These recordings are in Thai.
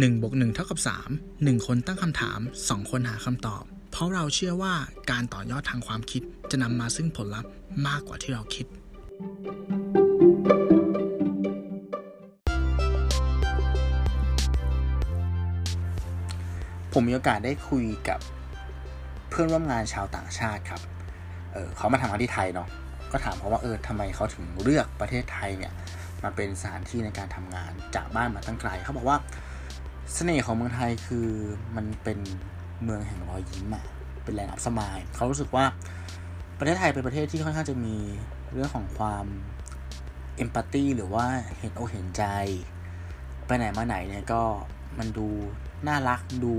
1บวก1เท่ากับ 3 1 คนตั้งคำถาม 2 คนหาคำตอบ เพราะเราเชื่อว่าการต่อยอดทางความคิดจะนำมาซึ่งผลลัพธ์มากกว่าที่เราคิด ผมมีโอกาสได้คุยกับเพื่อนร่วมงานชาวต่างชาติครับเออเขามาทำงานที่ไทยเนาะ ก็ถามเขาว่าเออทำไมเขาถึงเลือกประเทศไทยเนี่ยมาเป็นสถานที่ในการทำงานจากบ้านมาตั้งไกล เขาบอกว่า น่ห์ของเมืองไทยคือมันเป็นเมืองแห่งรอยยิ้มอะเป็นแหล่งอับสมายเขารู้สึกว่าประเทศไทยเป็นประเทศที่ค่อนข้างจะมีเรื่องของความเอมพัตตีหรือว่าเห็นอกเห็นใจ ไปไหนมาไหนเนี่ยก็มันดูน่ารักดู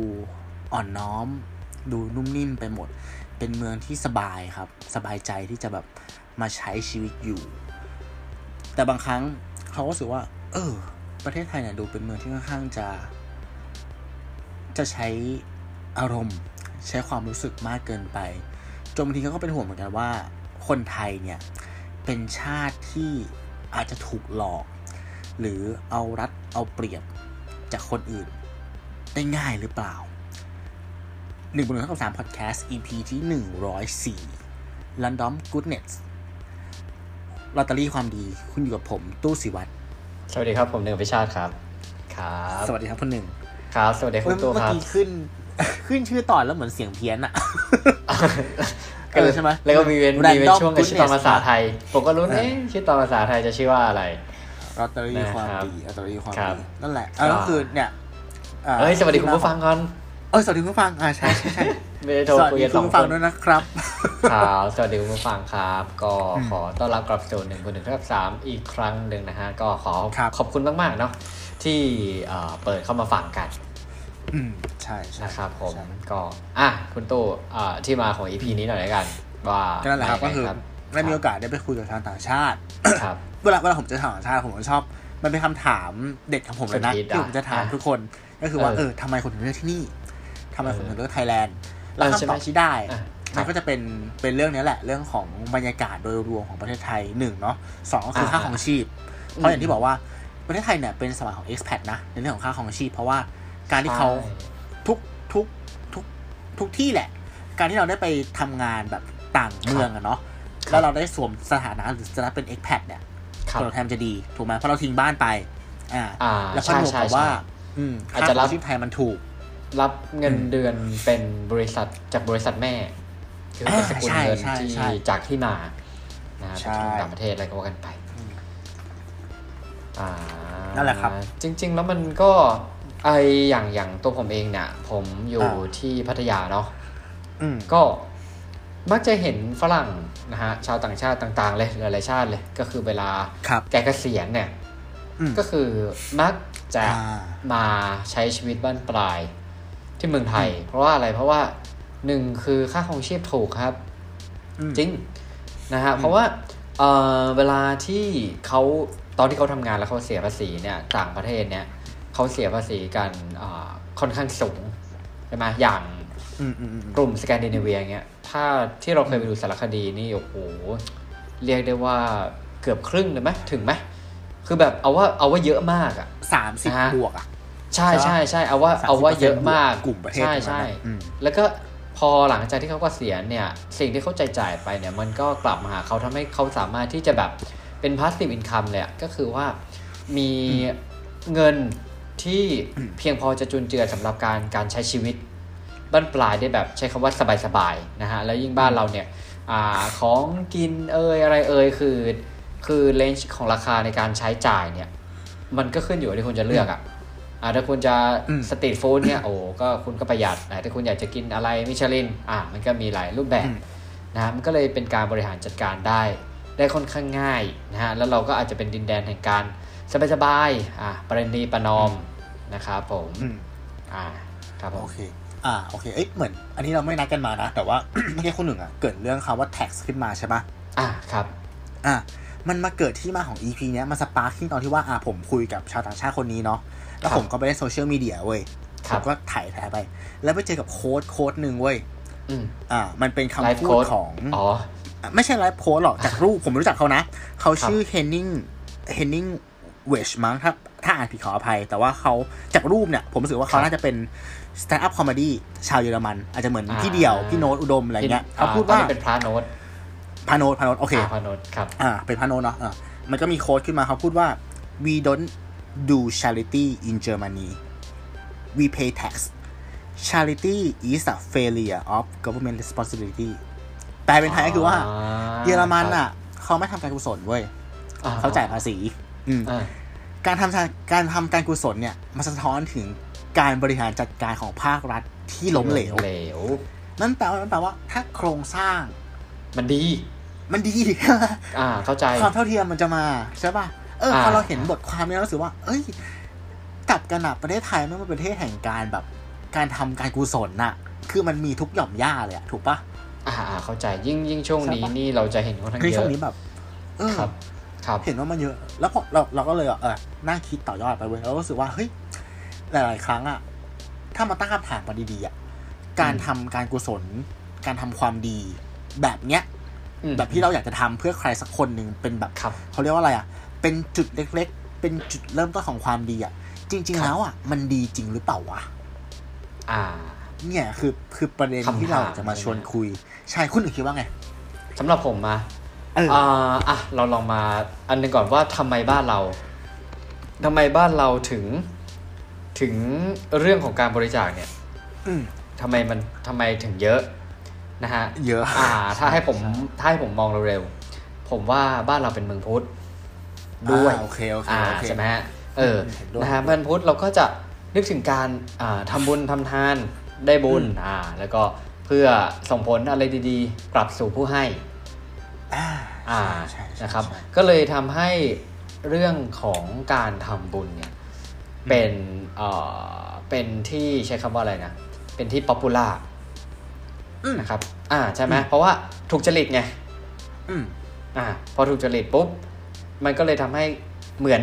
อ่อนน้อม ดูนุ่มนิ่มไปหมด เป็นเมืองที่สบายครับ สบายใจที่จะแบบมาใช้ชีวิตอยู่ แต่บางครั้งเขาก็รู้สึกว่า เออ ประเทศไทยเนี่ยดูเป็นเมืองที่ค่อนข้างจะ จะใช้อารมณ์ใช้ความรู้สึกมากเกินไป จนบางทีเขาก็เป็นห่วงเหมือนกันว่า คนไทยเนี่ยเป็นชาติที่อาจจะถูกหลอก หรือเอารัดเอาเปรียบจากคนอื่นได้ง่ายหรือเปล่าหนึ่งบนหนึ่งเท่ากับสามพอดแคสต์ EP ที่หนึ่งร้อยสี่ Random Goodness ลอตเตอรี่ความดีคุณอยู่กับผมตู้สิวัตรสวัสดีครับผมหนึ่งพิชาติครับ ครับ สวัสดีครับคุณหนึ่ง ครับ สวัสดีคุณตู้เมื่อครับกี้ขึ้น ขึ้นชื่อตอนแล้วเหมือนเสียงเพี้ยนอะเออใช่ไหมแล้วก็มีเว้นมีเว้น Random ช่วงกับชื่อตอน Goodness ภาษาไทย ผมก็รู้เออเอ๊ะชื่อตอนภาษาไทยจะชื่อว่าอะไรลอตเตอรี่นะครับความดีลอตเตอรี่ความครับดีนั่นแหละอะก็คือเนี่ยอ่าเฮ้ย สวัสดีคุณผู้ฟังก่อนเออสวัสดีคุณผู้ฟังอ่าใช่ใช่ใช่ไม่ได้โทรสวัสคุยดีกันคุสณองผู้คฟังนด้วยนะครับครับสวัสดีคุณผู้ฟังครับ ก็อืมขอต้อนรับกลับสู่หนึ่งคนหนึ่งเท่ากับสามอีกครั้งหนึ่งนะฮะ ก็ขอครับขอบคุณมากๆเนาะ ที่เอ่อเปิดเข้ามาฟังกันอืมใช่ใช่นะครับผมใช่ก็อะคุณตู้อ่าที่มาของ EP นี้หน่อยแล้วกัน ว่าก็นั่นแหละครับก็ยังไงคือได้มีโอกาสได้ไปคุยกับชาวต่างชาติครับเวลาเวลาผมเจอชาวต่างชาติผมก็ชอบ มันเป็นคำถามเด็ดของผมเลยนะสุดฮิตอะที่ผมจะถามอะทุกคนก็คือว่าเออเออทำไมคนถึงเลือกที่นี่ทำไมคนถึงเลือกไทยแลนด์เออแล้วใช่ไหมตอบที่ได้อะมันก็จะเป็นเป็นเรื่องนี้แหละ เรื่องของบรรยากาศโดยรวมของประเทศไทยหนึ่งเนาะสองก็คือค่าครองชีพ เพราะอย่างที่บอกว่า ประเทศไทยเนี่ยเป็นสวรรค์ของ expat นะในเรื่องของค่าครองชีพ เพราะว่าการที่เขาทุกทุกทุกทุกที่แหละ การที่เราได้ไปทำงานแบบต่างเมืองอะเนาะครับแล้วเราได้สวมสถานะหรือสถานะเป็น expat เนี่ยครับผลตอบแทนจะดีถูกไหมเพราะเราทิ้งบ้านไป อ่าอ่าแล้วก็ใช่บวกใช่กับว่าใช่อืมอาจค่าจะขรัอบงชีพไทยมันถูก รับเงินอืมเดือนเป็นบริษัทจากบริษัทแม่คือเป็นอ่าสกุลใช่เงินใช่ที่ใช่จากที่มานะฮะใช่จากต่างประเทศอะไรก็ว่ากันไปอ่า นั่นแหละครับ จริง ๆ แล้วมันก็ไออย่างอย่างตัวผมเองเนี่ย ผมอยู่อ่าที่พัทยาเนาะอืมก็มักจะเห็นฝรั่งนะฮะชาวต่างชาติต่างๆ เลยหลายๆชาติเลย ก็คือเวลาครับแกเกษียณเนี่ยอืมก็คือมักจะอ่ามาใช้ชีวิตบ้านปลายที่เมืองไทย เพราะว่าอะไรเพราะว่าหนึ่งคือค่าของชีพถูกครับอืมจริงนะฮะเพราะว่า เอ่อเวลาที่เขาตอนที่เขาทำงานแล้วเขาเสียภาษีเนี่ยต่างประเทศเนี่ยเขาเสียภาษีกันอ่าค่อนข้างสูงใช่ไหมอย่างอืมอืมอืมกลุ่มสแกนดิเนเวียเงี้ยถ้าที่เราเคยไปดูสารคดีนี่โอ้โหเรียกได้ว่าเกือบครึ่งเลยไหมถึงไหมคือแบบเอาว่าเอาว่าเยอะมากอะสามสิบนะฮะบวกอะใช่ใช่ใช่ปะใช่เอาว่า30%เอาว่าเยอะมากกลุ่มประเทศใช่ตรงนั้นใช่น่ะอืมแล้วก็พ อหลังจากที่เขาก็เกษียเนี่ยสิ่งที่เขาจ่ายจ่ายไปเนี่ยมันก็กลับมาหาเขาทำให้เขาสามารถที่จะแบบเป็นพาสซีฟอินคัมเลยก็คือว่ามีเงินที่เพียงพอจะจุนเจือสำหรับการการใช้ชีวิตบั้นปลายได้แบบใช้คำว่าสบายๆนะฮะแล้วยิ่งบ้านเราเนี่ยอของกินเอยอะไรเอยคือ คือ range ของราคาในการใช้จ่ายเนี่ย มันก็ขึ้นอยู่ที่คุณจะเลือกอะ อ่าถ้าคุณจะอืม street food เนี่ยโอ้ก็คุณก็ประหยัดนะถ้าคุณอยากจะกินอะไรมิชลินอ่ามันก็มีหลายรูปแบบนะฮะมันก็เลยเป็นการบริหารจัดการได้ ได้ค่อนข้างง่ายนะฮะแล้วเราก็อาจจะเป็นดินแดนแห่งการสบายๆอ่าประนีประนอมนะครับผมอืมอ่าครับผโอมเคอ่าโอเคเอ้ยเหมือน อันนี้เราไม่นัดกันมานะ แต่ว่าเมื่อกี้คนหนึ่งอะเกิดเรื่องคำว่า tax ขึ้นมาใช่ปะอ่าครับอะมันมาเกิดที่มาของ EP เนี้ยมันสปาร์คขึ้นตอนที่ว่าอ่าผมคุยกับชาวต่างชาติคนนี้เนาะ แล้วครับผมก็ไปได้โซเชียลมีเดียเว้ยคผรับมก็ถ่ายถ่ายไป แล้วไปเจอกับโค้ดโค้ดหนึ่งเว้ยอืมอ่า มันเป็นไลคำฟ์พูโค้ดดของอ๋ออะไม่ใช่ไลฟ์โค้ดหรอกจากรูปผมไม่รู้จักเขานะ เขาชื่อเฮนนิงเฮนนิงเวชมั้งถ้าถ้าอ่านผิดขออภัย แต่ว่าเขาจากรูปเนี่ย ผมรู้สึกว่าเขาน่าจะเป็นสแตนด์อัพคอมเมดี้ชาวเยอรมัน อาจจะเหมือนพี่เดี่ยว พี่โน้ตอุดมอะไรเงี้ยเขาพูดว่าเป็นพระโน้ตพาโนตพาโนตโอเคพระโน้ตครับอ่าเป็นพาโนตเนาะอ่ามันก็มีโค้ดขึ้นมาเขาพูดว่า we don't do charity in Germany we pay tax charity is a failure of government responsibility แปลเป็นไทยก็คือว่า เยอรมันอะ เขาไม่ทำการกุศลเว้ย เขาจ่ายภาษีอืมการทำการทำการกุศลเนี่ยมันสะท้อนถึงการบริหารจัดการของภาครัฐที่ล้มเหลวเหลว นั่นแปลว่านั่นแปลว่า ถ้าโครงสร้าง มันดี มันดี อ่า เข้าใจ ความเท่าเทียมมันจะมาใช่ป่ะ เอออ่าพอเราเห็นบทความนี้เรารู้สึกว่า เอ้ยกลับกันอะประเทศไทยมันเป็นประเทศแห่งการแบบ การทำการกุศลน่ะ คือมันมีทุกหย่อมย่าเลยอะถูกปะอ่าอ่าเข้าใจยิ่งยิ่งช่วงนี้ใช่ปะนี่เราจะเห็นค่อนข้างในเยช่วอะงนี้แบบเออครับครับเห็นว่ามันเยอะ แล้วพอเราเราก็เลยเออนั่งคิดต่อยอดไปเว้ยเราก็รู้สึกว่าเฮ้ยหลายๆครั้งอะถ้ามาตั้งคำถามมาดีๆอะการทำการกุศล การทำความดีแบบเนี้ยอืมแบบที่เราอยากจะทำเพื่อใครสักคนหนึ่งเป็นแบบครับเขาเรียกว่าอะไรอะ เป็นจุดเล็ก ๆ เป็นจุดเริ่มต้นของความดีอะจริง ๆ แล้วอะมันดีจริงหรือเปล่าวะอ่า เนี่ยคือคือประเด็นคำถามที่เราจะมาชวนคุย ใช่คุณอื่นคิดว่าไงสำหรับผมมาเอออ่าอะเราลองมา อันหนึงก่อนว่าทำไมบ้านเราทำไมบ้านเราถึง ถึงเรื่องของการบริจาคเนี่ยอืมทำไมมันทำไมถึงเยอะนะฮะ เยอะ อ่า ถ้าให้ผมช่ถ้าให้ผมมองเร็วๆผมว่าบ้านเราเป็นเมืองพุทธ ด้วยอ่าโอเคโอเคอ่าโอเคใช่ไหมฮะเออเห็นด้วยนะฮะเมืองพุทธเราก็จะนึกถึงการอ่าทำบุญทำทานได้บุญอืมอ่าแล้วก็เพื่อส่งผลอะไรดีๆ กลับสู่ผู้ให้อ่าอ่าใช่ใช่นะครับใช่ก็เลยทำให้เรื่องของการทำบุญเนี่ยเป็นเอ่อเป็นที่ใช้คำว่าอะไรนะ เป็นที่ popular อืมนะครับ อ่าใช่ไหมเพราะว่าถูกจริตไงอืมอ่า พอถูกจริตปุ๊บ มันก็เลยทำให้เหมือน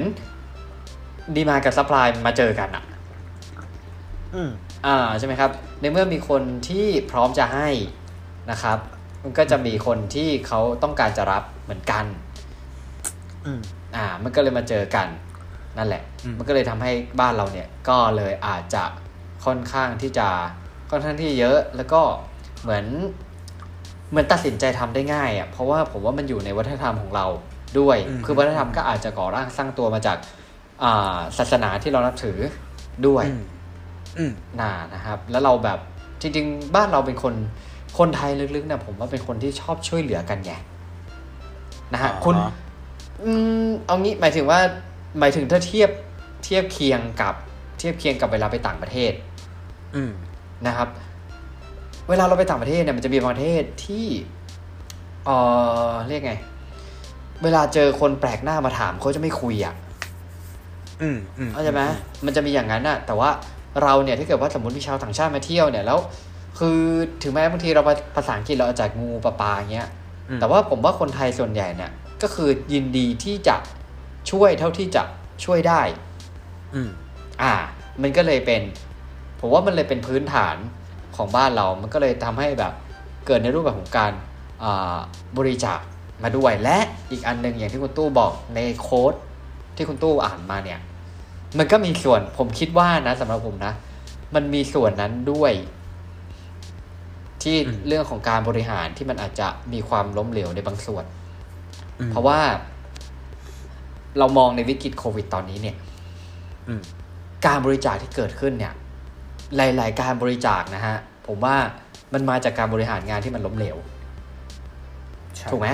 demand กับ supply มาเจอกันอะอืมอ่าใช่ไหมครับ ในเมื่อมีคนที่พร้อมจะให้นะครับ มันก็จะมีคนที่เขาต้องการจะรับเหมือนกัน อืมอ่า มันก็เลยมาเจอกันนั่นแหละอืมมันก็เลยทำให้บ้านเราเนี่ย ก็เลยอาจจะค่อนข้างที่จะค่อนข้างที่เยอะ แล้วก็เหมือนเหมือนตัดสินใจทำได้ง่ายอะ เพราะว่าผมว่ามันอยู่ในวัฒนธรรมของเรา ด้วยอืมคือวัฒนธรรมก็อาจจะก่อร่างสร้างตัวมาจากอ่าศาสนาที่เรานับถือด้วยอืมอืมน่านะครับ แล้วเราแบบจริงๆ บ้านเราเป็นคนคนไทยลึกๆเนี่ยผมว่าเป็นคนที่ชอบช่วยเหลือกันไงนะฮะอ๋อคุณอืมเอางี้หมายถึงว่า หมายถึงถ้าเทียบเทียบเคียงกับเทียบเคียงกับเวลาไปต่างประเทศ อืมนะครับ เวลาเราไปต่างประเทศเนี่ยมันจะมีบางประเทศที่เออเรียกไง เวลาเจอคนแปลกหน้ามาถามเขาจะไม่คุยอะอืมอืมเข้าใจไหมมันจะมีอย่างนั้นอะแต่ว่าเราเนี่ยถ้าเกิดว่าสมมติมีชาวต่างชาติมาเที่ยวเนี่ยแล้ว คือถึงแม้บางทีเราภาษาอังกฤษเราอาจจะงูปลาปลาอย่างเงี้ยอืมแต่ว่าผมว่าคนไทยส่วนใหญ่เนี่ยก็คือยินดีที่จะช่วยเท่าที่จะช่วยได้ อืม อ่า มันก็เลยเป็น ผมว่ามันเลยเป็นพื้นฐานของบ้านเรา มันก็เลยทำให้แบบ เกิดในรูปแบบของการอ่าบริจาค มาด้วย และอีกอันหนึ่งอย่างที่คุณตู้บอกในโค้ดที่คุณตู้อ่านมาเนี่ย มันก็มีส่วนผมคิดว่านะสำหรับผมนะ มันมีส่วนนั้นด้วย ที่อืมเรื่องของการบริหารที่มันอาจจะมีความล้มเหลวในบางส่วนอืมเพราะว่า เรามองในวิกฤตโควิดตอนนี้เนี่ยอืมการบริจาคที่เกิดขึ้นเนี่ย หลาย ๆ การบริจาคนะฮะ ผมว่ามันมาจากการบริหารงานที่มันล้มเหลวใช่ถูกไหม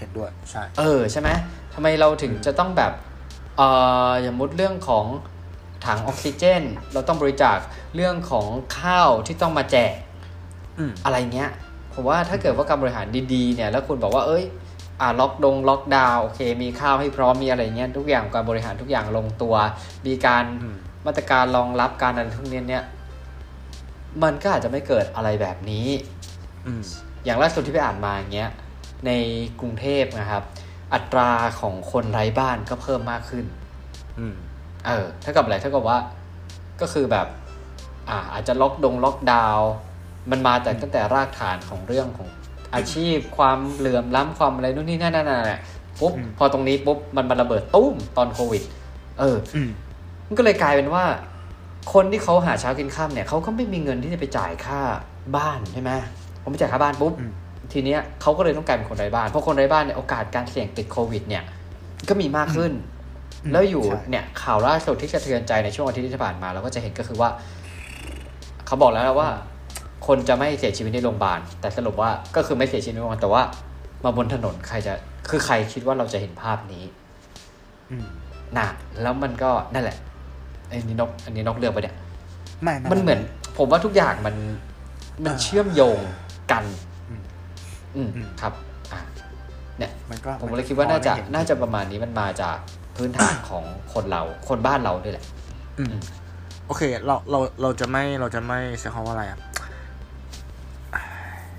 เห็นด้วยใช่เออใช่ไหมทำไมเราถึงจะต้องแบบเอ่ออย่างมุดเรื่องของถังออกซิเจน เราต้องบริจาคเรื่องของข้าวที่ต้องมาแจกอืมอะไรเงี้ยผมว่าถ้าเกิดว่าการบริหารดีๆเนี่ยแล้วคุณบอกว่าเอ้ยอ่าล็อกดงล็อกดาวน์โอเค มีข้าวให้พร้อมมีอะไรเงี้ยทุกอย่างการบริหารทุกอย่างลงตัว มีการอืมมาตรการรองรับการอะไรทุกเนี้ยเนี่ยมันก็อาจจะไม่เกิดอะไรแบบนี้อืมอย่างล่าสุดที่ไปอ่านมาอย่างเงี้ย ในกรุงเทพนะครับ อัตราของคนไร้บ้านก็เพิ่มมากขึ้นอืมเออเท่ากับอะไรเท่ากับว่า ก็คือแบบ อ่า อาจจะล็อกดงล็อกดาวน์มันมาจากตั้งแต่รากฐานของเรื่องของอาชีพความเหลื่อมล้ำความอะไรนู่นนี่นั่นนั่นน่ะปุ๊บอืมพอตรงนี้ปุ๊บมันมาระเบิดตุ้มตอนโควิด เอออืมมันก็เลยกลายเป็นว่า คนที่เขาหาเช้ากินข้ามเนี่ยเขาก็ไม่มีเงินที่จะไปจ่ายค่าบ้านใช่ไหมผมไปจ่ายค่าบ้านปุ๊บอืม ทีเนี้ยเขาก็เลยต้องกลายเป็นคนไร้บ้าน เพราะคนไร้บ้านเนี่ยโอกาสการเสี่ยงติดโควิด เนี่ย ก็มีมากขึ้น แล้วอยู่ใช่เนี่ยข่าวล่าสุดที่สะเทือนใจในช่วงอาทิตย์ที่ผ่านมาเราก็จะเห็นก็คือว่าเขาบอกแล้วนะว่า คนจะไม่เสียชีวิตในโรงพยาบาลแต่สรุปว่าก็คือไม่เสียชีวิตในโรงพยาบาลแต่ว่า มาบนถนนใครจะคือใครคิดว่าเราจะเห็นภาพนี้อืมน่ะแล้วมันก็นั่นแหละไอ้นี่นกอันนี้นกเรื่องไปะเนี่ยไม่ไมันเหมือน ผมว่าทุกอย่างมันมันอ่าเชื่อมโยงกัน อืมอืมอืมครับอะเนี่ยมันก็ผมเลยคิดว่าน่าจะพอได้เห็น่าจะประมาณนี้มันมาจากพื้นฐานของคนเราคนบ้านเราด้วยแหละ อืมโอเค เราเราเราจะไม่เราจะไม่ใช้คำว่าอะไรอะ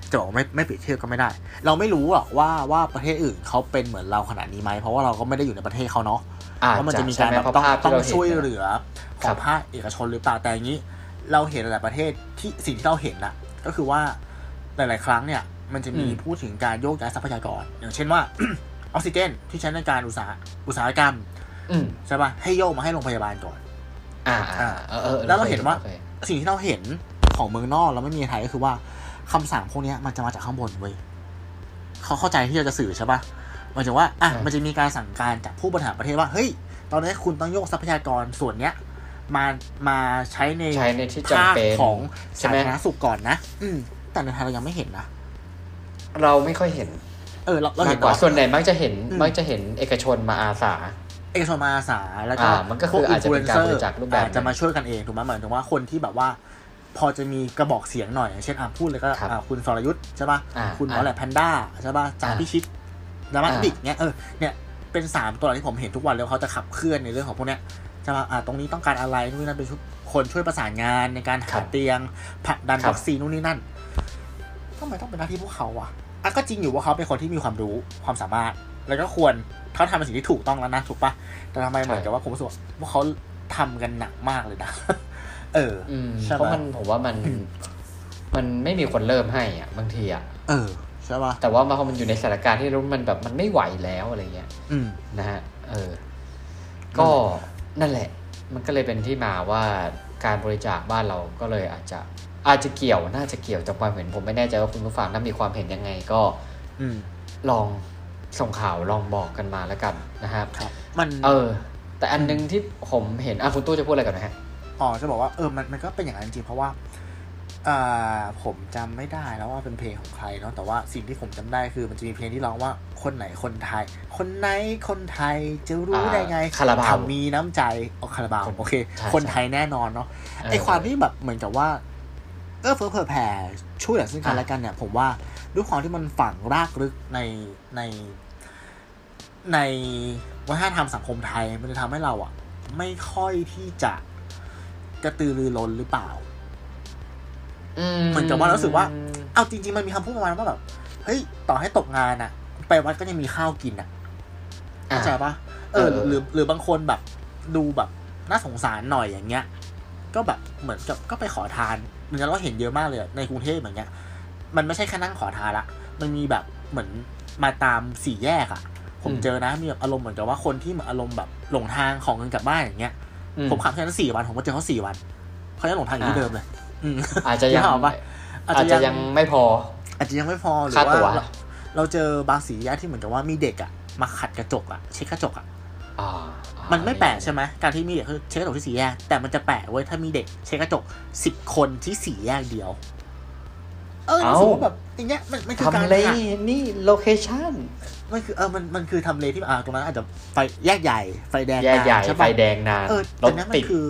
จะบอกว่าไม่ไม่เปรียบเทียบก็ไม่ได้ เราไม่รู้หรอกว่าว่าประเทศอื่นเขาเป็นเหมือนเราขนาดนี้ไหมเพราะว่าเราก็ไม่ได้อยู่ในประเทศเขาเนาะอาจว่ามันจะจะมีใช่การไหมแบบเพราะต้องภาพต้ที่องเราเห็นช่วยน่ะเหลือขครัองบภาคเอกชนหรือเปล่าแต่อย่างนี้ เราเห็นหลายๆประเทศที่สิ่งที่เราเห็นน่ะก็คือว่าหลาย ๆ ครั้งเนี่ย มันจะมีอืมพูดถึงการโยกย้ายทรัพยากร อย่างเช่นว่า ออกซิเจนที่ใช้ในการอุตสาหอุตสาหกรรมอืมใช่ป่ะให้โยกมาให้โรงพยาบาลก่อน อ่าอ่าเออเออแล้วเราเห็นว่าโอคสิ่งที่เราเห็นของเมืองนอกแล้วไม่มีในไทยก็คือว่าคำสั่งพวกเนี้ยมันจะมาจากข้างบนเว้ยเขาเข้าใจที่เราจะสื่อใช่ปะหมายถึงว่าอะมันจะมีการสั่งการจากผู้บริหารประเทศว่าเฮ้ย ตอนนี้คุณต้องโยกทรัพยากรส่วนเนี้ยมามาใช้ในใช้ในที่ภาคจำเป็นของใช่สาไหมธารณสุขก่อนนะ อืมแต่ในไทยเรายังไม่เห็นนะ เราไม่ค่อยเห็นเออเราเรามาเห็กนกว่าเนาะส่วนใหญ่มักจะเห็นอืม มักจะเห็นเอกชนมาอาสา เอกชนมาอาสาแล้วก็อ่ามันก็คืออาจจะเป็นการบริจาครูปแบบหนึ่งจะมาช่วยกันเองถูกไหมหมายถึงว่าคนที่แบบว่า พอจะมีกระบอกเสียงหน่อยอย่างเช่นอะพูดเลยก็ครับอะคุณสรยุทธ์ใช่ป่ะอ่าคุณหมอแหลมแพนด้าใช่ป่ะจาอ่าพิชิตดามาอ่าบิกเนี้ยเออเนี่ยเป็นสามตัวหลักที่ผมเห็นทุกวันแล้วเขาจะขับเคลื่อนในเรื่องของพวกเนี้ยใช่ป่ะอ่าตรงนี้ต้องการอะไรนู่นนนั่นเป็นชุดคนช่วยประสานงานในการครัหาบเตียงผลักดันครับ วัคซีนนู่นนี่นั่นทำไมต้องเป็นหน้าที่พวกเขาวะ อะก็จริงอยู่ว่าเขาเป็นคนที่มีความรู้ความสามารถ แล้วก็ควรเขาทำเป็นสิ่งที่ถูกต้องแล้วนะถูกปะแต่ทำไมเหมือนกับว่าผมรู้สึกว่าพวกเขาทำกันหนักมากเลยนะ เอออืมใช่เพราะปะมันผมว่ามัน มันไม่มีคนเริ่มให้อะบางทีอะเออใช่ปะแต่ว่าพอมันอยู่ในสถานการณ์ที่รู้มันแบบมันไม่ไหวแล้วอะไรเงี้ยอืมนะฮะเออ ก็นั่นแหละ มันก็เลยเป็นที่มาว่าการบริจาคบ้านเราก็เลยอาจจะ อาจจะเกี่ยวน่าจะเกี่ยวจากความเห็นผมไม่แน่ใจว่าคุณผู้ฟังถ้ามีความเห็นยังไงก็อืมลองส่งข่าวลองบอกกันมาแล้วกันนะครับครับมันเออ แต่อันนึงที่ผมเห็นอะคุณตู้จะพูดอะไรกันนะฮะอ๋อจะบอกว่าเออมันมันก็เป็นอย่างนั้นจริงๆเพราะว่าอ่าผมจำไม่ได้แล้วว่าเป็นเพลงของใครเนาะแต่ว่าสิ่งที่ผมจำได้คือมันจะมีเพลงที่ร้องว่าคนไหนคนไทย คนไหนคนไทยจะรู้ได้ไงอ่าคาราบาวทำมีน้ำใจอ๋อคาราบาวโอเคใช่คนไทยแน่นอนเนาะเออไอความที่แบบเหมือนกับว่า เออเฟื่อเผื่อแผ่ช่วยเหลือซึ่งกันอะและกันเนี่ย ผมว่าด้วยความที่มันฝังรากลึกในในในวัฒนธรรมสังคมไทย มันจะทำให้เราอะ ไม่ค่อยที่จะกระตือรือร้นหรือเปล่าเหมือนกับว่ารู้สึกว่า เอาจริง ๆ มันมีคำพูดประมาณว่าแบบ เฮ้ย ต่อให้ตกงานอะ ไปวัดก็ยังมีข้าวกินอะอะเข้าใจปะเออเออ หรือหรือบางคนแบบ ดูแบบน่าสงสารหน่อยอย่างเงี้ย ก็แบบเหมือนกับก็ไปขอทาน เหมือนกันว่าเห็นเยอะมากเลยอะในกรุงเทพอย่างเงี้ยมันไม่ใช่แค่นั่งขอทานละมันมีแบบเหมือนมาตามสี่แยกอะผมอืมเจอนะมีแบบอารมณ์เหมือนกับว่าคนที่เหมือนอารมณ์แบบหลงทางของเงินกลับบ้านอย่างเงี้ยอืผมขับแค่นั้นสี่วันผมก็เจอเขาสี่วันเขายังหลงทางอยู่ที่อ่าเดิมเลยอืมอาจจะยังนึกออกปะอาจจะยังไม่พอ อาจจะยังไม่พอหรือค่าตั๋วว่าเราเราเจอบางสี่แยกที่เหมือนกับว่ามีเด็กอะมาขัดกระจกอะเช็ดกระจกอะอ่าอ่า มันไม่แปลกใช่ไหมการที่มีเด็กคือเช็ดกระจกที่สี่แยก แต่มันจะแปลกเว้ยถ้ามีเด็กเช็ดกระจกสิบคนที่สี่แยกเดียว เออรู้สึกว่าแบบอย่างเงี้ยมันมันคือการทำเลหานี่โลเคชั่นมันคือเออมันมันคือทำเลที่อ่าตรงนั้นอาจจะไฟแยกใหญ่ ไฟแดงแย่ใหญ่นานใช่ไฟปะแดงนานเออรแต่ถนั้นมัตินดคือ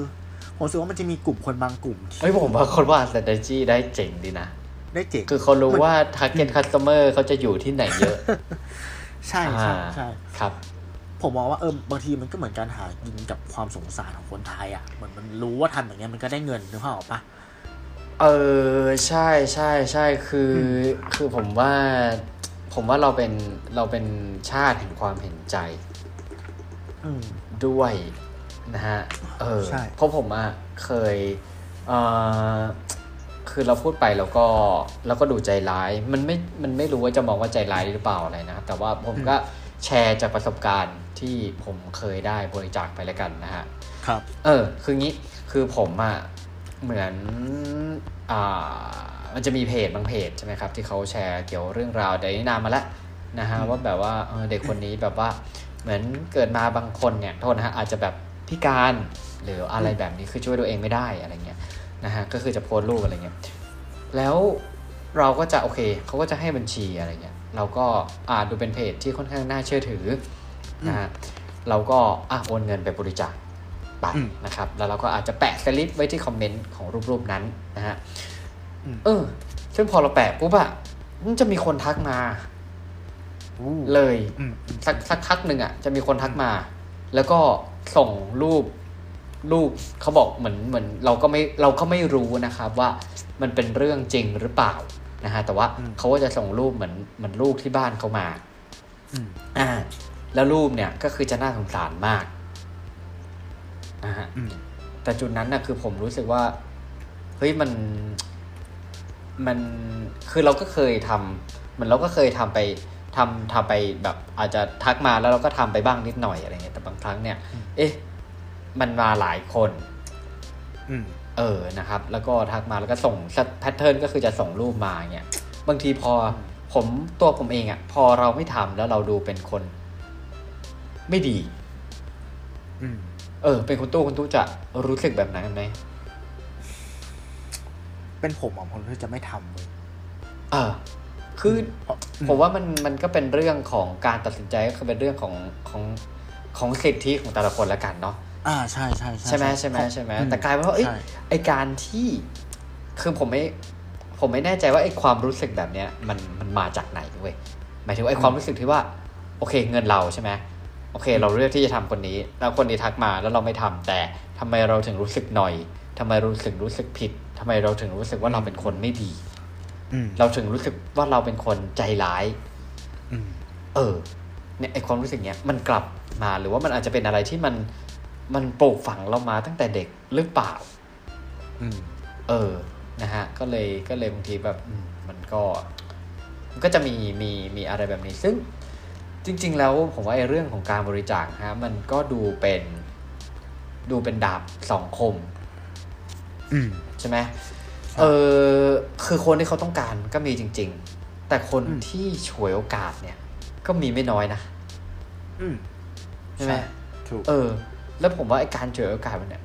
ผมรู้สึกว่ามันจะมีกลุ่มคนบางกลุ่มที่เฮ้ยผมว่าคนว่า strategy ได้เจ๋งดีนะได้เจ๋งคือเขารู้มันว่า target customer เขาจะอยู่ที่ไหนเยอะ ใช่ใช่อ่าใช่ครับ ผมมองว่าเออบางทีมันก็เหมือนการหากินกับความสงสารของคนไทยอะเหมือนมันรู้ว่าทำอย่างเงี้ยมันก็ได้เงินนึกภาพออกปะเออใช่ใช่ใช่คืออคือผมว่าผมว่าเราเป็นเราเป็นชาติแห่งความเห็นใจอืมด้วยนะฮะเออใช่เพราะผมอะเคยเออคือเราพูดไปแล้วก็แล้วก็ดูใจร้าย มันไม่มันไม่รู้ว่าจะมองว่าใจร้ายหรือเปล่าอะไรนะครับแต่ว่าผมก็แชร์จากประสบการณ์ ที่ผมเคยได้บริจาคไปแล้วกันนะฮะ ครับ เออ คืองี้ คือผมอะเหมือน อ่า มันจะมีเพจบางเพจใช่ไหมครับ ที่เขาแชร์เกี่ยวเรื่องราวแต่นี้นานมาแล้วนะฮะว่าแบบว่าเออเด็กคนนี้แบบว่า เหมือนเกิดมาบางคนเนี่ยโทษนะฮะอาจจะแบบพิการหรืออะไรแบบนี้คือช่วยตัวเองไม่ได้อะไรเงี้ยนะฮะก็คือจะโพสต์รูปอะไรเงี้ยแล้วเราก็จะโอเคเขาก็จะให้บัญชีอะไรเงี้ยเราก็อ่านดูเป็นเพจที่ค่อนข้างน่าเชื่อถือ นะฮะเราก็อะโอนเงินไปบริจาคไปอืมนะครับ แล้วเราก็อาจจะแปะสลิปไว้ที่คอมเมนต์ของรูปๆนั้นนะฮะอืมเออ ซึ่งพอเราแปะปุ๊บอะมันจะมีคนทักมาอู้เลยอืมอืมสักสักพักหนึ่งอะจะมีคนทักมา แล้วก็ส่งรูปรูปเขาบอกเหมือนเหมือน เราก็ไม่เราก็ไม่รู้นะครับ ว่ามันเป็นเรื่องจริงหรือเปล่านะฮะแต่ว่าเขาก็จะส่งรูปเหมือนเหมือนรูปที่บ้านเขามาอืมอ่า แล้วรูปเนี่ยก็คือจะน่าสงสารมากนะฮะอืมแต่จุดนั้นน่ะคือผมรู้สึกว่าเฮ้ยมันมันคือเราก็เคยทำเหมือนเราก็เคยทำไปทำทำไปแบบอาจจะทักมาแล้วเราก็ทำไปบ้างนิดหน่อยอะไรเงี้ยแต่บางครั้งเนี่ย เอ๊ะ มันมาหลายคนอืมเออนะครับ แล้วก็ทักมาแล้วก็ส่งแพทเทิร์นก็คือจะส่งรูปมาเนี่ยบางทีพอผมตัวผมเองอะ่ะ พอเราไม่ทำแล้วเราดูเป็นคน ไม่ดีอืมเออ เป็นคุณตู้คุณตู้จะรู้สึกแบบนั้นไหมเป็นผมอะผมก็จะไม่ทำเลยเออคือเพราะผมว่ามันมันก็เป็นเรื่องของการตัดสินใจก็คือเป็นเรื่องของของของสิทธิของแต่ละคนละกันเนาะอ่าใช่ใช่ใช่ไหมใช่ไหมใช่ไหมอืแต่กลายเป็นว่าเอ้ยใช่ไอการที่คือผมไม่ผมไม่แน่ใจว่าไอความรู้สึกแบบเนี้ยมันมันมาจากไหนเว้ยหมายถึงว่าไอความรู้สึกที่ว่า โอเค เงินเราใช่ไหม โอเค เราเลือกที่จะทำคนนี้ แล้วคนนี้ทักมาแล้วเราไม่ทำแต่ทำไมเราถึงรู้สึกหน่อยทำไมเราถึงรู้สึกผิดทำไมเราถึงรู้สึกว่าเราเป็นคนไม่ดีอืมเราถึงรู้สึกว่าเราเป็นคนใจร้ายอืมเออ เนี่ยไอความรู้สึกเนี้ยมันกลับมาหรือว่ามันอาจจะเป็นอะไรที่มันมันปลูกฝังเรามาตั้งแต่เด็กหรือเปล่าอืมเออ นะฮะ ก็เลยก็เลยบางทีแบบอืมมันก็ มันก็จะมีมีมีอะไรแบบนี้ซึ่ง จริง ๆ แล้วผมว่าไอ้เรื่องของการบริจาคฮะมันก็ดูเป็นดูเป็นดาบสองคมอืมใช่ไหมเออคือคนที่เขาต้องการก็มีจริง ๆ แต่คนอืมที่ฉวยโอกาสเนี่ย ก็มีไม่น้อยนะอืมใช่ไหมถูกเออ แล้วผมว่าไอ้การฉวยโอกาสมันเนี่ย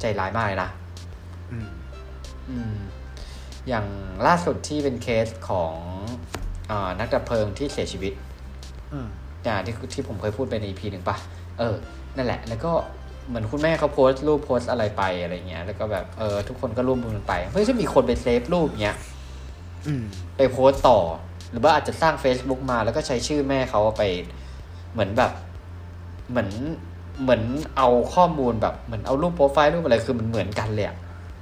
ใจร้ายมากเลยนะอืมอืมอย่างล่าสุดที่เป็นเคสของอานักดับเพลิงที่เสียชีวิต อืมอย่างที่ที่ผมเคยพูดไปใน EP หนึ่งปะเออ นั่นแหละ แล้วก็เหมือนคุณแม่เขาโพสต์รูปโพสต์อะไรไปอะไรเงี้ย แล้วก็แบบเออทุกคนก็ร่วมมือกันไป เฮ้ยจะมีคนไปเซฟรูปเนี้ยอืมไปโพสต์ต่อ หรือว่าอาจจะสร้าง Facebook มาแล้วก็ใช้ชื่อแม่เขาไป เหมือนแบบ เหมือนเหมือนเอาข้อมูลแบบเหมือนเอารูปโปรไฟล์รูปอะไรคือมันเหมือนกันเลยอะ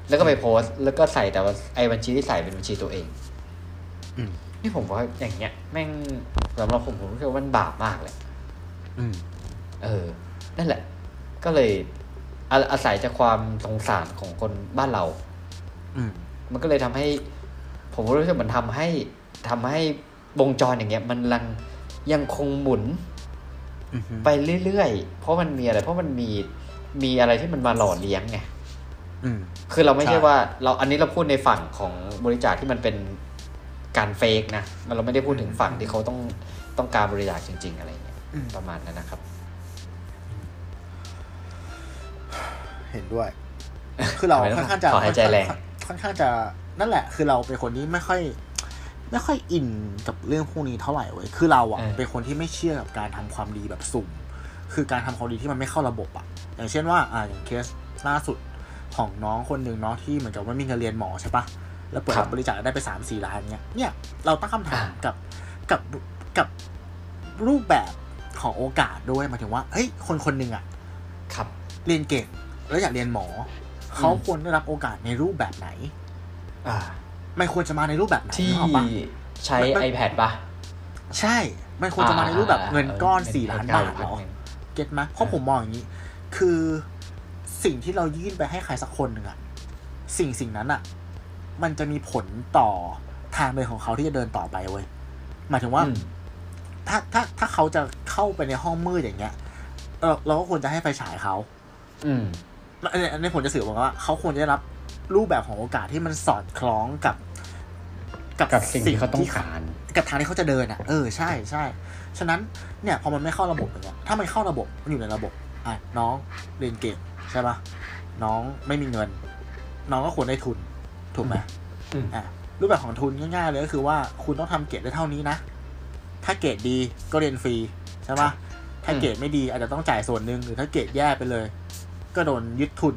แล้วก็ไปโพสต์แล้วก็ใส่แต่ว่าไอ้บัญชีที่ใส่เป็นบัญชีตัวเองอืม นี่ผมว่าอย่างเงี้ย แม่งสำหรับผมผมรู้สึกว่ามันบาปมากเลย อืม เออ นั่นแหละ ก็เลยอาอาศัยจากความสงสารของคนบ้านเรา อืม มันก็เลยทำให้ ผมรู้สึกมันทำให้ทำให้วงจรอย่างเงี้ย มันลังยังคงหมุนอืมไปเรื่อยๆ เพราะมันมีอะไร เพราะมันมีมีอะไรที่มันมาหล่อเลี้ยงไงอืมคือเราไม่ใช่ใช่ว่า เราอันนี้เราพูดในฝั่งของบริจาคที่มันเป็น การเฟกนะเราไม่ได้พูดถึงฝั่งที่เขาต้องต้องการบริจาคจริง ๆ อะไรเงี้ยอืมประมาณนั้นนะครับ เห็นด้วย คือเราทำไมต้องค่อนข้างจะขอหายใจแรงค่อนข้างจะนั่นแหละ คือเราเป็นคนที่ไม่ค่อย ไม่ค่อยอินกับเรื่องพวกนี้เท่าไหร่เว้ยคือเราอะเออเป็นคนที่ไม่เชื่อกับการทำความดีแบบสุ่ม คือการทำความดีที่มันไม่เข้าระบบอะ อย่างเช่นว่า อ่าอย่างเคสล่าสุดของน้องคนหนึ่งเนาะที่เหมือนกับว่ามีเงินเรียนหมอใช่ปะ แล้วเปิดครัรับบบริจาคได้ไปสามสี่ล้านเงี้ยเนี่ยเราตั้งคำถามอ่ากับกับกับรูปแบบของโอกาสด้วยหมายถึงว่าเฮ้ยคนคนหนึ่งอะครับ เรียนเก่งแล้วอยากเรียนหมอ เขาควรได้รับโอกาสในรูปแบบไหน อ่ามันควรจะมาในรูปแบบไหนที่นึกออกปะใช้มัน iPad ปะใช่มันควรจะมาในรูปแบบเงินก้อนเสี่ล้านบาทเหรอเก็ตไหมเพราะผมมองอย่างนี้ คือสิ่งที่เรายื่นไปให้ใครสักคนหนึ่งอะสิ่งสิ่งนั้นอะ มันจะมีผลต่อทางเดินของเขาที่จะเดินต่อไปเว้ยหมายถึงว่าอืมถ้าถ้าถ้าเขาจะเข้าไปในห้องมืดอย่างเงี้ยเออเราก็ควรจะให้ไฟฉายเขา อืมอันนี้อันนี้ผมจะสื่อบอกว่า เขาควรจะได้รับรูปแบบของโอกาสที่มันสอดคล้องกับ กับสิ่งที่เขาต้องการกับทางที่เขาจะเดินอะ เออใช่ใช่ฉะนั้นเนี่ยพอมันไม่เข้าระบบอย่างเงี้ยถ้ามันเข้าระบบมันอยู่ในระบบอะน้องเรียนเก่งใช่ปะน้องไม่มีเงิน น้องก็ควรได้ทุน ถูกไหมอืมอะรูปแบบของทุนง่ายๆเลยก็คือว่าคุณต้องทำเกรดได้เท่านี้นะ ถ้าเกรดดีก็เรียนฟรีใช่ปะถ้าเกรดไม่ดีอาจจะต้องจ่ายส่วนหนึ่งหรือถ้าเกรดแย่ไปเลย ก็โดนยึดทุน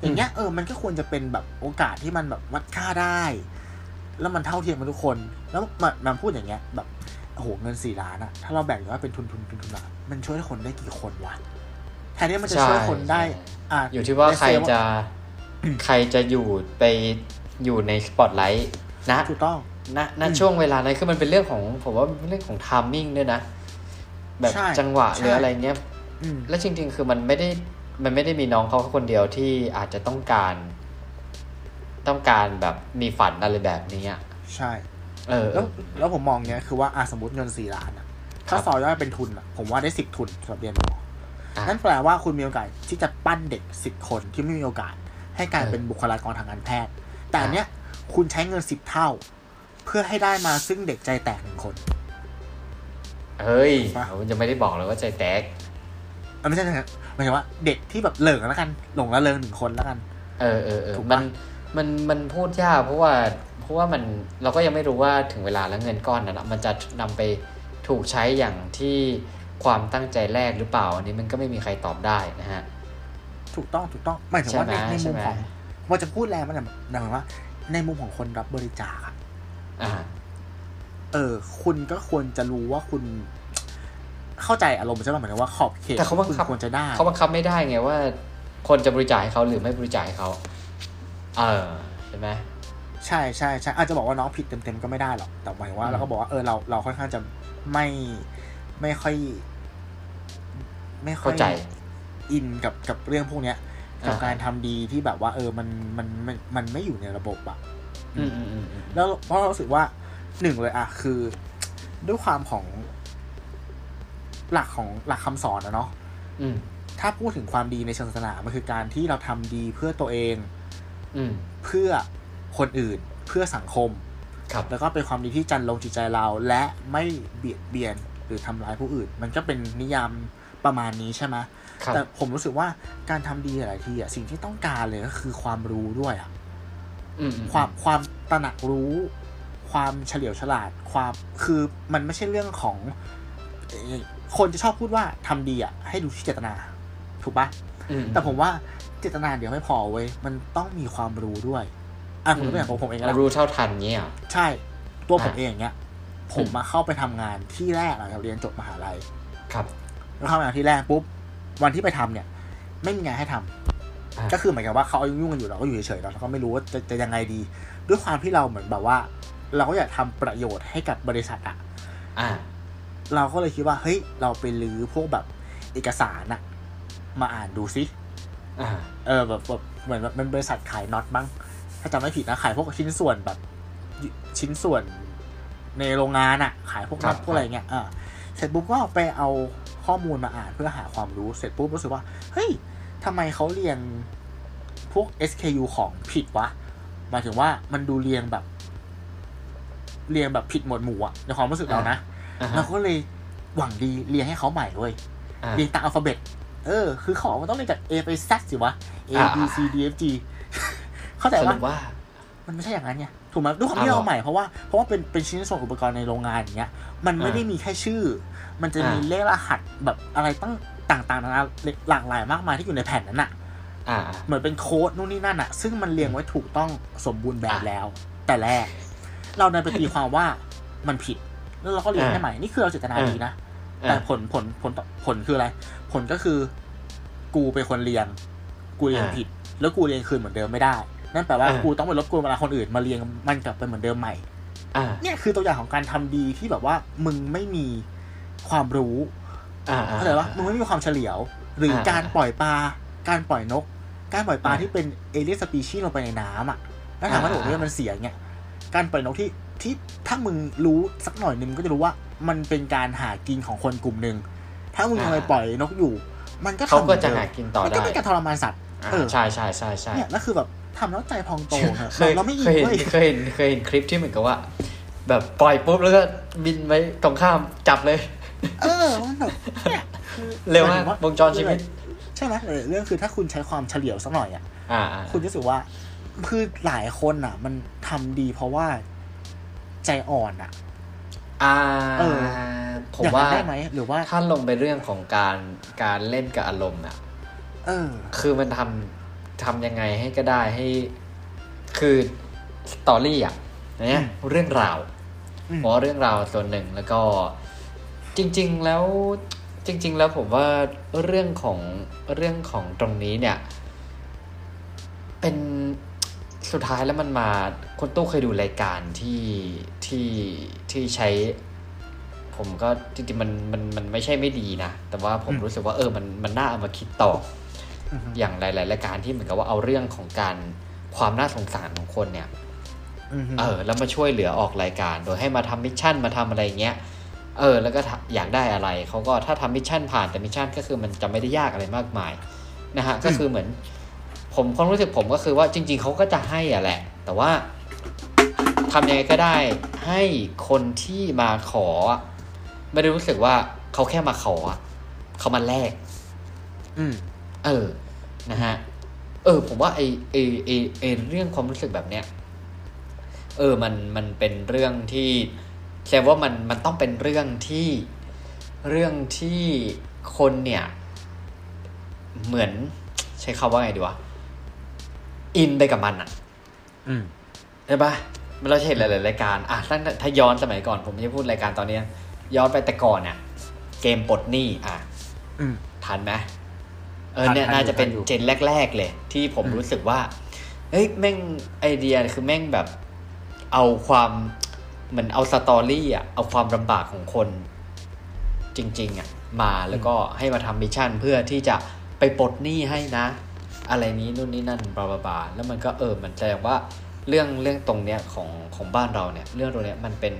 อย่างเงี้ยเออมันก็ควรจะเป็นแบบโอกาสที่มันแบบวัดค่าได้ แล้วมันเท่าเทียมกันทุกคน แล้วมันมันพูดอย่างเงี้ย แบบโอ้โหเงินสี่ล้านอะถ้าเราแบ่งว่าเป็นทุนทุนทุนทุนอะมันช่วยคนได้กี่คนวะแทนที่มันจะช่วยคนได้ใช่อะอยู่ที่ว่าในใครเซลล์จะใครจะอยู่ไป อยู่ในสปอตไลท์นะถูกต้องณณอืมช่วงเวลานั้นคือมันเป็นเรื่องของผมว่าเป็นเรื่องของทามมิ่งด้วยนะ แบบใช่จังหวะใช่หรืออะไรเงี้ยอืมแล้วจริง ๆ คือมันไม่ได้มันไม่ได้มีน้องเขาคนเดียวที่อาจจะต้องการ ต้องการแบบมีฝันอะไรแบบนี้อะใช่ เออเอแล้วอแล้วผมมองเงี้ยคือว่าอะสมมติเงินสี่ล้านอะถ้าครับสอยอดเป็นทุนอะผมว่าได้สิบทุนสำหรับเรียนหมออะนั่นแปลว่าคุณมีโอกาสที่จะปั้นเด็กสิบคนที่ไม่มีโอกาส ให้กลารเออเป็นบุคลากรทางการแพทย์ แต่อันอะเนี้ยคุณใช้เงินสิบเท่า เพื่อให้ได้มาซึ่งเด็กใจแตกหนึ่งคนเฮ้ยปะผมจะไม่ได้บอกเลยว่าใจแตกอะไม่ใช่นะครับหมายถึงว่าเด็กที่แบบเหลิงแล้วกัน หลงละเลงหนึ่งคนแล้วกัน เออเออเออถูกมัปะนมันมันพูดยากเพราะว่าเพราะว่ามันเราก็ยังไม่รู้ว่าถึงเวลาแล้วเงินก้อนนั้นอะมันจะนำไปถูกใช้อย่างที่ความตั้งใจแรกหรือเปล่า อันนี้มันก็ไม่มีใครตอบได้นะฮะ ถูกต้องถูกต้องหมายถึงว่าในใช่ไหมในใช่มุมไหมของ ว่าจะพูดแรงมันแบบหมายถึงว่า ในมุมของคนรับบริจาคอะอ่าเออ คุณก็ควรจะรู้ว่าคุณ เข้าใจอารมณ์ใช่ไหมหมายถึงว่าขอบเขตแต่เขาบังคุณคับควรจะได้เขาบังคับไม่ได้ไงว่า คนจะบริจาคให้เขาหรือไม่บริจาคให้เขาเออใช่ไหมใช่ใช่ใช่อาจจะบอกว่าน้องผิดเต็มๆก็ไม่ได้หรอกแต่หมายถึงว่าอืมเราก็บอกว่าเออเราเราค่อนข้างจะไม่ไม่ค่อย ไม่ค่อเข้ายใจอินกับกับเรื่องพวกเนี้ย กับอ่าการทำดีที่แบบว่า เออมันมันมันมันไม่อยู่ในระบบอะอืมอืมอืมอืมแล้วเพราะเรารู้สึกว่าหนึ่งเลยอะคือ ด้วยความของหลักของหลักคำสอนนะเนาะอืมถ้าพูดถึงความดีในเชิงศาสนามันคือการที่เราทำดีเพื่อตัวเอง อืมเพื่อคนอื่นเพื่อสังคม ครับ แล้วก็เป็นความดีที่จันลงจิตใจเรา และไม่เบียดเบียนหรือทำร้ายผู้อื่น มันก็เป็นนิยาม ประมาณนี้ใช่ไหมครับแต่ผมรู้สึกว่าการทำดีหลายทีอะสิ่งที่ต้องการเลยก็คือความรู้ด้วยอะอืมอืความความตระหนักรู้ ความเฉลียวฉลาด ความคือมันไม่ใช่เรื่องของเอ่อคนจะชอบพูดว่าทำดีอะให้ดูที่เจตนา ถูกปะอืมแต่ผมว่าเจตนาเดี๋ยวไม่พอเว้ยมันต้องมีความรู้ด้วยอะผมยกตัวอย่างของผมเองก็ได้รู้เท่าทันเงี้ยเหรอใช่ตัวผมอะเองอย่างเงี้ยผมมาเข้าไปทำงานที่แรกหลังจากเรียนจบมหาลัยครับ แล้วเข้างานที่แรกปุ๊บวันที่ไปทำเนี่ย ไม่มีงานให้ทำอะก็คือเหมือนกับว่าเขาเอายุ่งๆกันอยู่เราก็อยู่เฉยๆเนาะเราก็ไม่รู้ว่าจะจะยังไงดี ด้วยความที่เราเหมือนแบบว่า เราก็อยากทำประโยชน์ให้กับบริษัทอะอ่าเราก็เลยคิดว่าเฮ้ยเราไปลื้อพวกแบบเอกสารอะมาอ่านดูซิอ่าเออแบบแบบเหมือนแบบมันบริษัทขายน็อตบ้างถ้าจำไม่ผิดนะขายพวกชิ้นส่วนแบบ ชิ้นส่วนในโรงงานอะขายพวกน็อตครับพวกอะไรเงี้ยอ่าเสร็จปุ๊บก็ไปเอา ข้อมูลมาอ่านเพื่อหาความรู้เสร็จปุ๊บรู้สึกว่าเฮ้ยทำไมเขาเรียงพวก SKU ของผิดวะหมายถึงว่ามันดูเรียงแบบ เรียงแบบผิดหมวดหมู่อะในความรู้สึกเรานะอ่าฮะเราก็เลยหวังดีเรียงให้เขาใหม่เว้ยอ่าเรียงตามอัลฟาเบตเออ คือของมันต้องเรียงจาก A ไป Z สิวะ A อ่า B C D F G เข้าใจสรุว่าปว่า มันไม่ใช่อย่างนั้นไงถูกไหมด้วยความที่อ้าวเราใหม่เพราะว่าเพราะว่าเป็นเป็นชิ้นส่วนอุปกรณ์ในโรงงานอย่างเงี้ย มันไม่อ่าได้มีแค่ชื่อ มันจะมีอ่าเลขรหัสแบบอะไรตั้งต่างๆนานาหลากหลายมากมายที่อยู่ในแผ่นนั้นอะอ่าเหมือนเป็นโค้ดนู่นนี่นั่นอะซึ่งมันเรียงไว้ถูกต้องสมบูรณ์แบบอะแล้ว แต่แรก เราเดินไปตีความว่ามันผิด แล้วเราก็เรียงอะให้ใหม่นี่คือเราเจตนาอะดีนะแต่ผลผลผลผลคืออะไร ผลก็คือ กูเป็นคนเรียง กูเรียงอ่าผิด แล้วกูเรียงคืนเหมือนเดิมไม่ได้ นั่นแปลว่าอ่ากูต้องไปรบกวนเวลาคนอื่นมาเรียงมันกลับไปเหมือนเดิมใหม่อ่าเนี่ยคือตัวอย่างของการทำดีที่แบบว่ามึงไม่มีความรู้อ่าเข้าใจปะมึงไม่มีความเฉลียว หรืออาการปล่อยปลา การปล่อยนก การปล่อยปลาอ่าที่เป็นเอเลียนสปีชีส์ลงไปในน้ำอะแล้วถามว่าอ่าโอ้ยมันเสียเงี้ยการปล่อยนกที่ที่ถ้ามึงรู้สักหน่อยนึงมึงก็จะรู้ว่ามันเป็นการหากินของคนกลุ่มหนึ่งถ้ามึงยังไปปล่อยนกอยู่ มันก็เขาทำก็จะหมืหาดิมกินต่อมันได้ก็เป็นการทรมานสัตว์อ่าเออใช่ใช่ใช่ใช่เนี่ยนั่นคือแบบ ทำแล้วใจพองโตเถอะเคยเราไม่อิเคนยเห็นเว้ยเคยเห็นเคยเห็นคลิปที่เหมือนกับว่า แบบปล่อยปุ๊บแล้วก็บินไปตรงข้ามจับเลย เออมันแบบเนี่ยคือเร็วมากหยวงจรชีวิตใช่ไหมเออเรื่องคือถ้าคุณใช้ความเฉลียวสักหน่อยอะอ่าอ่าคุณรู้สึกว่าคือหลายคนอะ มันทำดีเพราะว่าใจอ่อนอะ อ่าเออผมอย่างว่านั้นได้ไหมหรือว่าถ้าลงไปเรื่องของการการเล่นกับอารมณ์อะ เออ คือมันทำ ทำยังไงให้ก็ได้ให้ คือสตอรี่อะเนี่ยอืมเรื่องราวอืมเพราะเรื่องราวส่วนหนึ่งแล้วก็จริง ๆ แล้วจริง ๆ แล้วผมว่าเรื่องของเรื่องของตรงนี้เนี่ย เป็นสุดท้ายแล้วมันมาคนตู้เคยดูรายการที่ที่ที่ใช้ ผมก็จริงๆมันมันมันไม่ใช่ไม่ดีนะ แต่ว่าผมอืมรู้สึกว่าเออมันมันน่าเอามาคิดต่อ อือฮึอย่างหลาย ๆ รายการที่เหมือนกับว่าเอาเรื่องของการความน่าสงสารของคนเนี่ยอือฮึเออ แล้วมาช่วยเหลือออกรายการ โดยให้มาทำ mission มาทำอะไรเงี้ย เออ แล้วก็ถ้าอยากได้อะไรเขาก็ถ้าทำ mission ผ่านแต่ mission ก็คือมันจะไม่ได้ยากอะไรมากมายนะฮะก็คือเหมือน ผมความรู้สึกผมก็คือว่าจริง ๆเขาก็จะให้อะแหละ แต่ว่าทำยังไงก็ได้ให้คนที่มาขออะไม่ได้รู้สึกว่าเขาแค่มาขออะเขามาแลกอืมเออ นะฮะ เออ ผมว่าไอไอไอไอเรื่องความรู้สึกแบบเนี้ย เออ มัน มันเป็นเรื่องที่แสดงว่ามัน มันต้องเป็นเรื่องที่ เรื่องที่คนเนี่ย เหมือนใช้คำว่าไงดีวะ อินไปกับมันอะอืมใช่ปะมันเราจะเห็นหลายๆรายการ อะตั้งแต่ถ้าย้อนสมัยก่อน ผมไม่ได้พูดรายการตอนเนี้ยย้อนไปแต่ก่อนเนี่ยเกมปลดหนี้อะอืมทันไหม เออทันเนี่ยทันน่าจะเป็นทันอยู่เจนแรก ๆ เลย ที่ผมอืมรู้สึกว่าเฮ้ยแม่งไอเดียคือแม่งแบบเอาความเหมือนเอา story อะเอาความลำบากของคน จริง ๆอะมาแล้วก็ให้มาทำ mission เพื่อที่จะไปปลดหนี้ให้นะ อะไรนี้นู่นนี่นั่น blah blah blah แล้วมันก็เออมันแสดงว่าเรื่องเรื่องตรงเนี้ยของของบ้านเราเนี่ย เรื่องตรงเนี้ยมันเป็น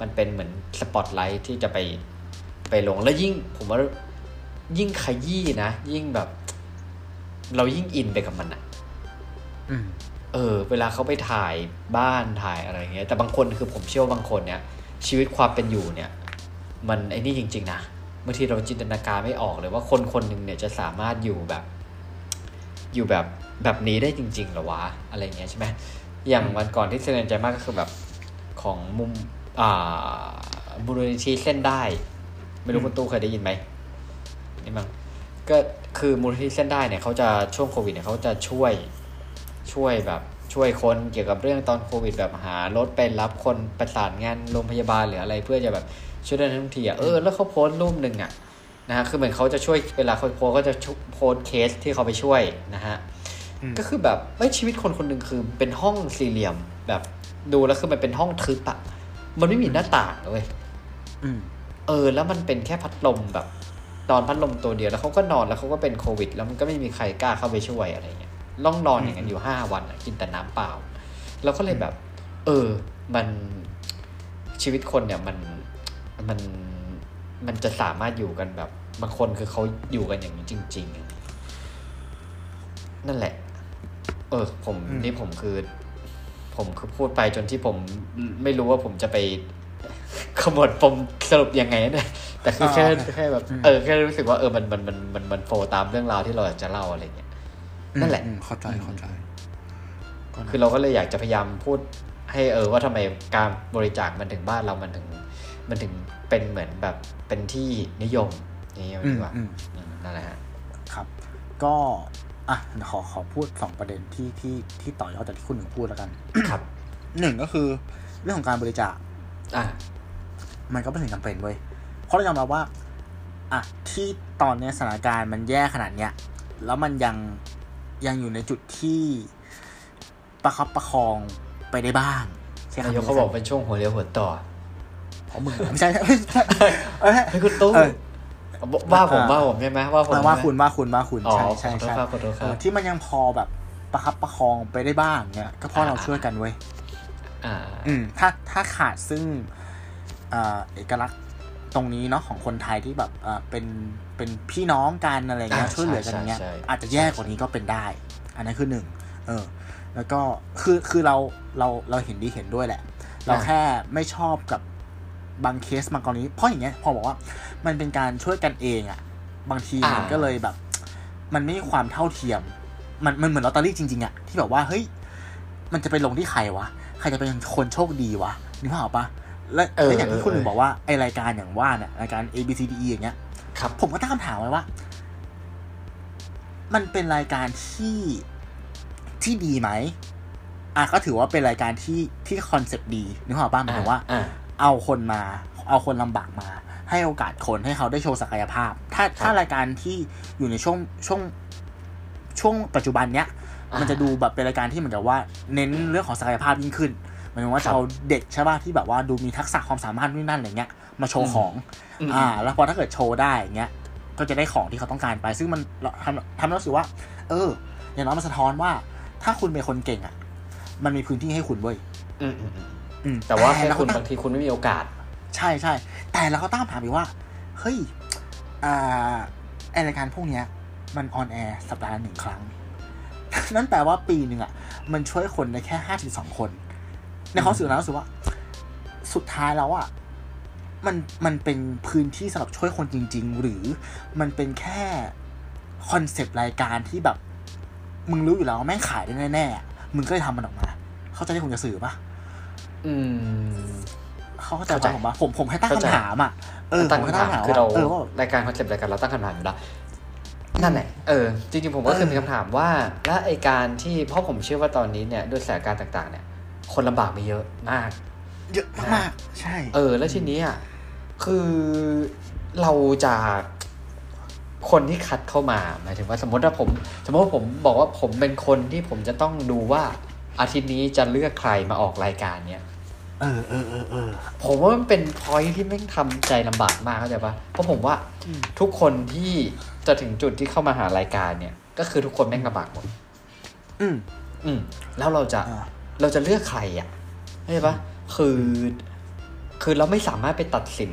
มันเป็นเหมือนสปอตไลท์ที่จะไปไปลงแล้วยิ่งผมว่า ยิ่งขยี้นะ ยิ่งแบบ เรายิ่งอินไปกับมันอะอืมเออ เวลาเขาไปถ่ายบ้านถ่ายอะไรเงี้ย แต่บางคนคือผมเชื่อว่าบางคนเนี่ย ชีวิตความเป็นอยู่เนี่ย มันไอ้นี่จริง ๆ นะบางทีเราจินตนาการไม่ออกเลยว่าคนคนหนึ่งเนี่ยจะสามารถอยู่แบบ อยู่แบบแบบนี้ได้จริงๆเหรอวะอะไรเงี้ยใช่ไหมอย่างวันก่อนที่เสนอใจมากก็คือแบบของมุมอ่ามูลนิธิเส้นได้ ไม่รู้คุณตู้เคยได้ยินไหม นี่มั้งก็คือมูลนิธิเส้นได้เนี่ยเขาจะช่วงโควิดเนี่ยเขาจะช่วยช่วยแบบช่วยคนเกี่ยวกับเรื่องตอนโควิด แบบหารถไปรับคนประสานงานโรงพยาบาลหรืออะไรเพื่อจะแบบช่วยได้ทันทีอะเออแล้วเขาโพสต์รูปหนึ่งอะนะฮะคือเหมือนเขาจะช่วยเวลาเขาโพสต์ก็จะชุโพสต์เคสที่เขาไปช่วยนะฮะอืมก็คือแบบไม่ชีวิตคนคนหนึ่งคือเป็นห้องสี่เหลี่ยมแบบดูแล้วคือมันเป็นห้องทึบอะมันไม่มีหน้าต่างเลยอืมเออ แล้วมันเป็นแค่พัดลมแบบ นอนพัดลมตัวเดียวแล้วเขาก็นอนแล้วเขาก็เป็นโควิด แล้วมันก็ไม่มีใครกล้าเข้าไปช่วยอะไรเงี้ยล่องนอนอย่างนั้นอยู่ห้าวันอะกินแต่น้ำเปล่าแล้วก็เลยแบบ เออ มันชีวิตคนเนี่ยมันมันมันจะสามารถอยู่กันแบบบางคนคือเขาอยู่กันอย่างนี้จริง ๆ นั่นแหละ เออ ผมอืมนี่ผมคือ ผมคือพูดไปจนที่ผมไม่รู้ว่าผมจะไป ขมวดปมสรุปยังไงเนี่ยแต่คือแค่อ่าโอเคแค่แบบอืมเออแค่รู้สึกว่าเออมันมันมันมันมันโฟตามเรื่องราวที่เราอยากจะเล่าอะไรเงี้ยนั่นแหละอืมเข้าใจเข้าใจก็นะคือเราก็เลยอยากจะพยายามพูดให้เออว่าทำไมการบริจาคมันถึงบ้านเรามันถึง มันถึงเป็นเหมือนแบบเป็นที่นิยมนี่อืดีมกว่าอืมอืมนั่นแหละฮะครับ ก็อะเดี๋ยวขอขอพูดสองประเด็นที่ที่ที่ต่อยอดจากที่คุณหนึ่งพูดแล้วกัน ครับหนึ่งก็คือ เรื่องของการบริจาคอะ มันก็เป็นสิ่งจำเป็นเว้ยเพราะเรายอมรับว่าอะที่ตอนเนี้ยสถานการณ์มันแย่ขนาดเนี้ยแล้วมันยังยังอยู่ในจุดที่ประคับประคองไปได้บ้างใช่คำนายกเขาบอกเป็นช่วงหัวเรียวหัวต่อเพราะมึงไม่ใช่ไม่ใช่เอ้ยให้คุณตู้เออว่าผมอ่าว่าผมใช่ไหมว่าผมมาว่าใช่ไหมคุณว่าคุณว่าคุณอ๋อใช่ใช่ขอโทษใช่ครับขอโทษครับเออที่มันยังพอแบบประคับประคองไปได้บ้างเนี่ยก็เพราะเราช่วยกันเว้ยอ่าอืมถ้าถ้าขาดซึ่ง เอ่อเอกลักษณ์ตรงนี้เนาะของคนไทยที่แบบอ่าเป็นเป็นพี่น้องกันอะไรเงี้ยอ่าช่วยเหลือกันอย่างเงี้ยใช่ใช่อาจจะแย่กว่านี้ก็เป็นได้ อันนั้นคือหนึ่งเออ แล้วก็คือคือเราเราเราเห็นดีเห็นด้วยแหละ เราแค่ไม่ชอบกับบางเคสบางกรณีเพราะอย่างเงี้ยพอบอกว่ามันเป็นการช่วยกันเองอะบางทีมันอ่าก็เลยแบบ มันไม่มีความเท่าเทียม มันมันเหมือนลอตเตอรี่จริงๆอะที่แบบว่าเฮ้ยมันจะไปลงที่ใครวะใครจะเป็นคนโชคดีวะนึกภาพออกปะ และเออและอย่างที่คุณหนึ่งเออบอกว่าไอรายการอย่างว่าเนี่ยรายการ A B C D E อย่างเงี้ยครับ ผมก็ตั้งคำถามไว้ว่า มันเป็นรายการที่ที่ดีไหมอะก็ถือว่าเป็นรายการที่ที่คอนเซปต์ดีนึกภาพออกปะหมายถึงว่าอ่า เอาคนมา เอาคนลำบากมา ให้โอกาสคนให้เขาได้โชว์ศักยภาพ ถ้าถ้ารายการที่อยู่ในช่วงช่วงช่วงปัจจุบันเนี้ยอ่ามัมันจะดูแบบเป็นรายการที่เหมือนกับว่า เน้นเรื่องของศักยภาพยิ่งขึ้นห มายถึงว่าครับจะเอาเด็กใช่ป่ะที่แบบว่าดูมีทักษะความสามารถนู่นนั่นอะไรเงี้ยมาโชว์ของอืมอ่า แล้วพอถ้าเกิดโชว์ได้อย่างเงี้ยก็จะได้ของที่เขาต้องการไป ซึ่งมันทำทำให้รู้สึกว่า เออ อย่างน้อยมันสะท้อนว่า ถ้าคุณเป็นคนเก่งอะ มันมีพื้นที่ให้คุณเว้ยอืมอืมอืมอืมแต่ว่าแค่เรก็คุณตั้งบางทีคุณไม่มีโอกาส ใช่ใช่แต่เราก็ตั้งคำถามอีกว่า เฮ้ยอ่าไอรายการพวกเนี้ย มันออนแอร์สัปดาห์ละหนึ่งครั้ง นั่นแปลว่าปีหนึ่งอะ มันช่วยคนได้แค่ห้าถึงสองคน ในความรู้สึกเรารู้สึกว่า สุดท้ายแล้วอะมันมันเป็นพื้นที่สำหรับช่วยคนจริง ๆ หรือมันเป็นแค่ concept รายการที่แบบ มึงรู้อยู่แล้วว่าแม่งขายได้แน่ๆอะมึงก็เลยทำมันออกมา เข้าใจที่ผมจะสื่อปะอืม เขาเข้าใจเข้าใจปะผมปะผมผมให้ตั้งเข้าใจคำถามอะเออตั้งผมให้คำตั้ถางมคำถามคือเราว่าเออว่ารายการ concept รายการเราตั้งคำถามอยู่แล้วนั่นแหละ เออ จริงๆ ผมก็เคยเออมีคำถามว่า และไอการที่ เพราะผมเชื่อว่าตอนนี้เนี่ย ด้วยสถานการณ์ต่าง ๆ เนี่ย คนลำบากมีเยอะมาก เยอะมากๆใช่ เออ แล้วทีนี้อะคือเราจะคนที่คัดเข้ามาหมายถึงว่าสมมติว่าผม สมมติว่าผมบอกว่าผมเป็นคนที่ผมจะต้องดูว่าอาทิตย์นี้จะเลือกใครมาออกรายการเนี้ยเออเออเออเออผมว่ามันเป็นพอยที่แม่งทำใจลำบากมากเข้าใจปะเพราะผมว่าอืมทุกคนที่จะถึงจุดที่เข้ามาหารายการเนี่ย ก็คือทุกคนแม่งลำบากหมด อืมอืมแล้วเราจะอ่า เราจะเลือกใครอะเข้าใจปะคือ คือเราไม่สามารถไปตัดสิน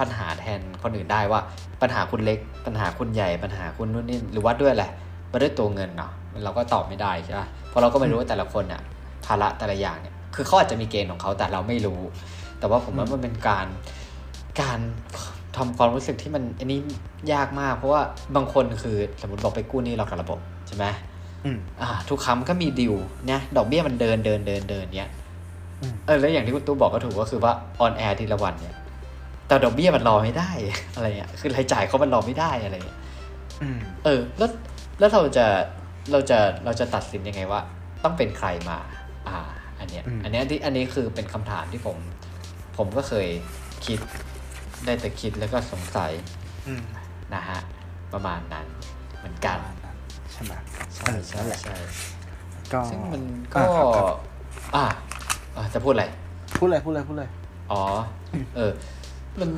ปัญหาแทนคนอื่นได้ว่า ปัญหาคุณเล็ก ปัญหาคุณใหญ่ปัญหาคุณนู่นนี่หรือวัดด้วยอะไรวัดด้วยตัวเงินเนาะเราก็ตอบไม่ได้ใช่ปะเพราะเราก็ไม่รู้ว่าแต่ละคนเนี่ยภาระแต่ละอย่างเนี่ยคือเขาอาจจะมีเกณฑ์ของเขาแต่เราไม่รู้ แต่ว่าผมว่ามันเป็นการการทำความรู้สึกที่มันอันนี้ยากมาก เพราะว่าบางคนคือสมมติบอกไปกู้หนี้เรากับระบบใช่ไหม อืมอ่า ทุกคำก็มี due เนี่ยดอกเบี้ยมันเดินเดินเดินเดินเนี้ยอืมเออแล้วอย่างที่คุณตู้บอกก็ถูกก็คือว่า on air ทีละวันเนี่ยแต่ดอกเบี้ยมันรอไม่ได้ อะไรเงี้ยคือรายจ่ายเขามันรอไม่ได้อะไรเงี้ยอืมเออ แล้วแล้วเราจะเราจะเราจะตัดสินยังไงว่า ต้องเป็นใครมา อ่า อันเนี้ยอืมอันเนี้ยที่อันนี้คือเป็นคำถามที่ผม ผมก็เคยคิดได้แต่คิดแล้วก็สงสัยอืมนะฮะประมาณนั้นเหมือนกัน ช่ไหมใช่เออใช่นั่นแหละใช่ก็ซึ่งมันก็อ่าครับครับอ่าอ่าจะพูดอะไร พูดเลยพูดเลยพูดเลยอ๋อ เออ มัน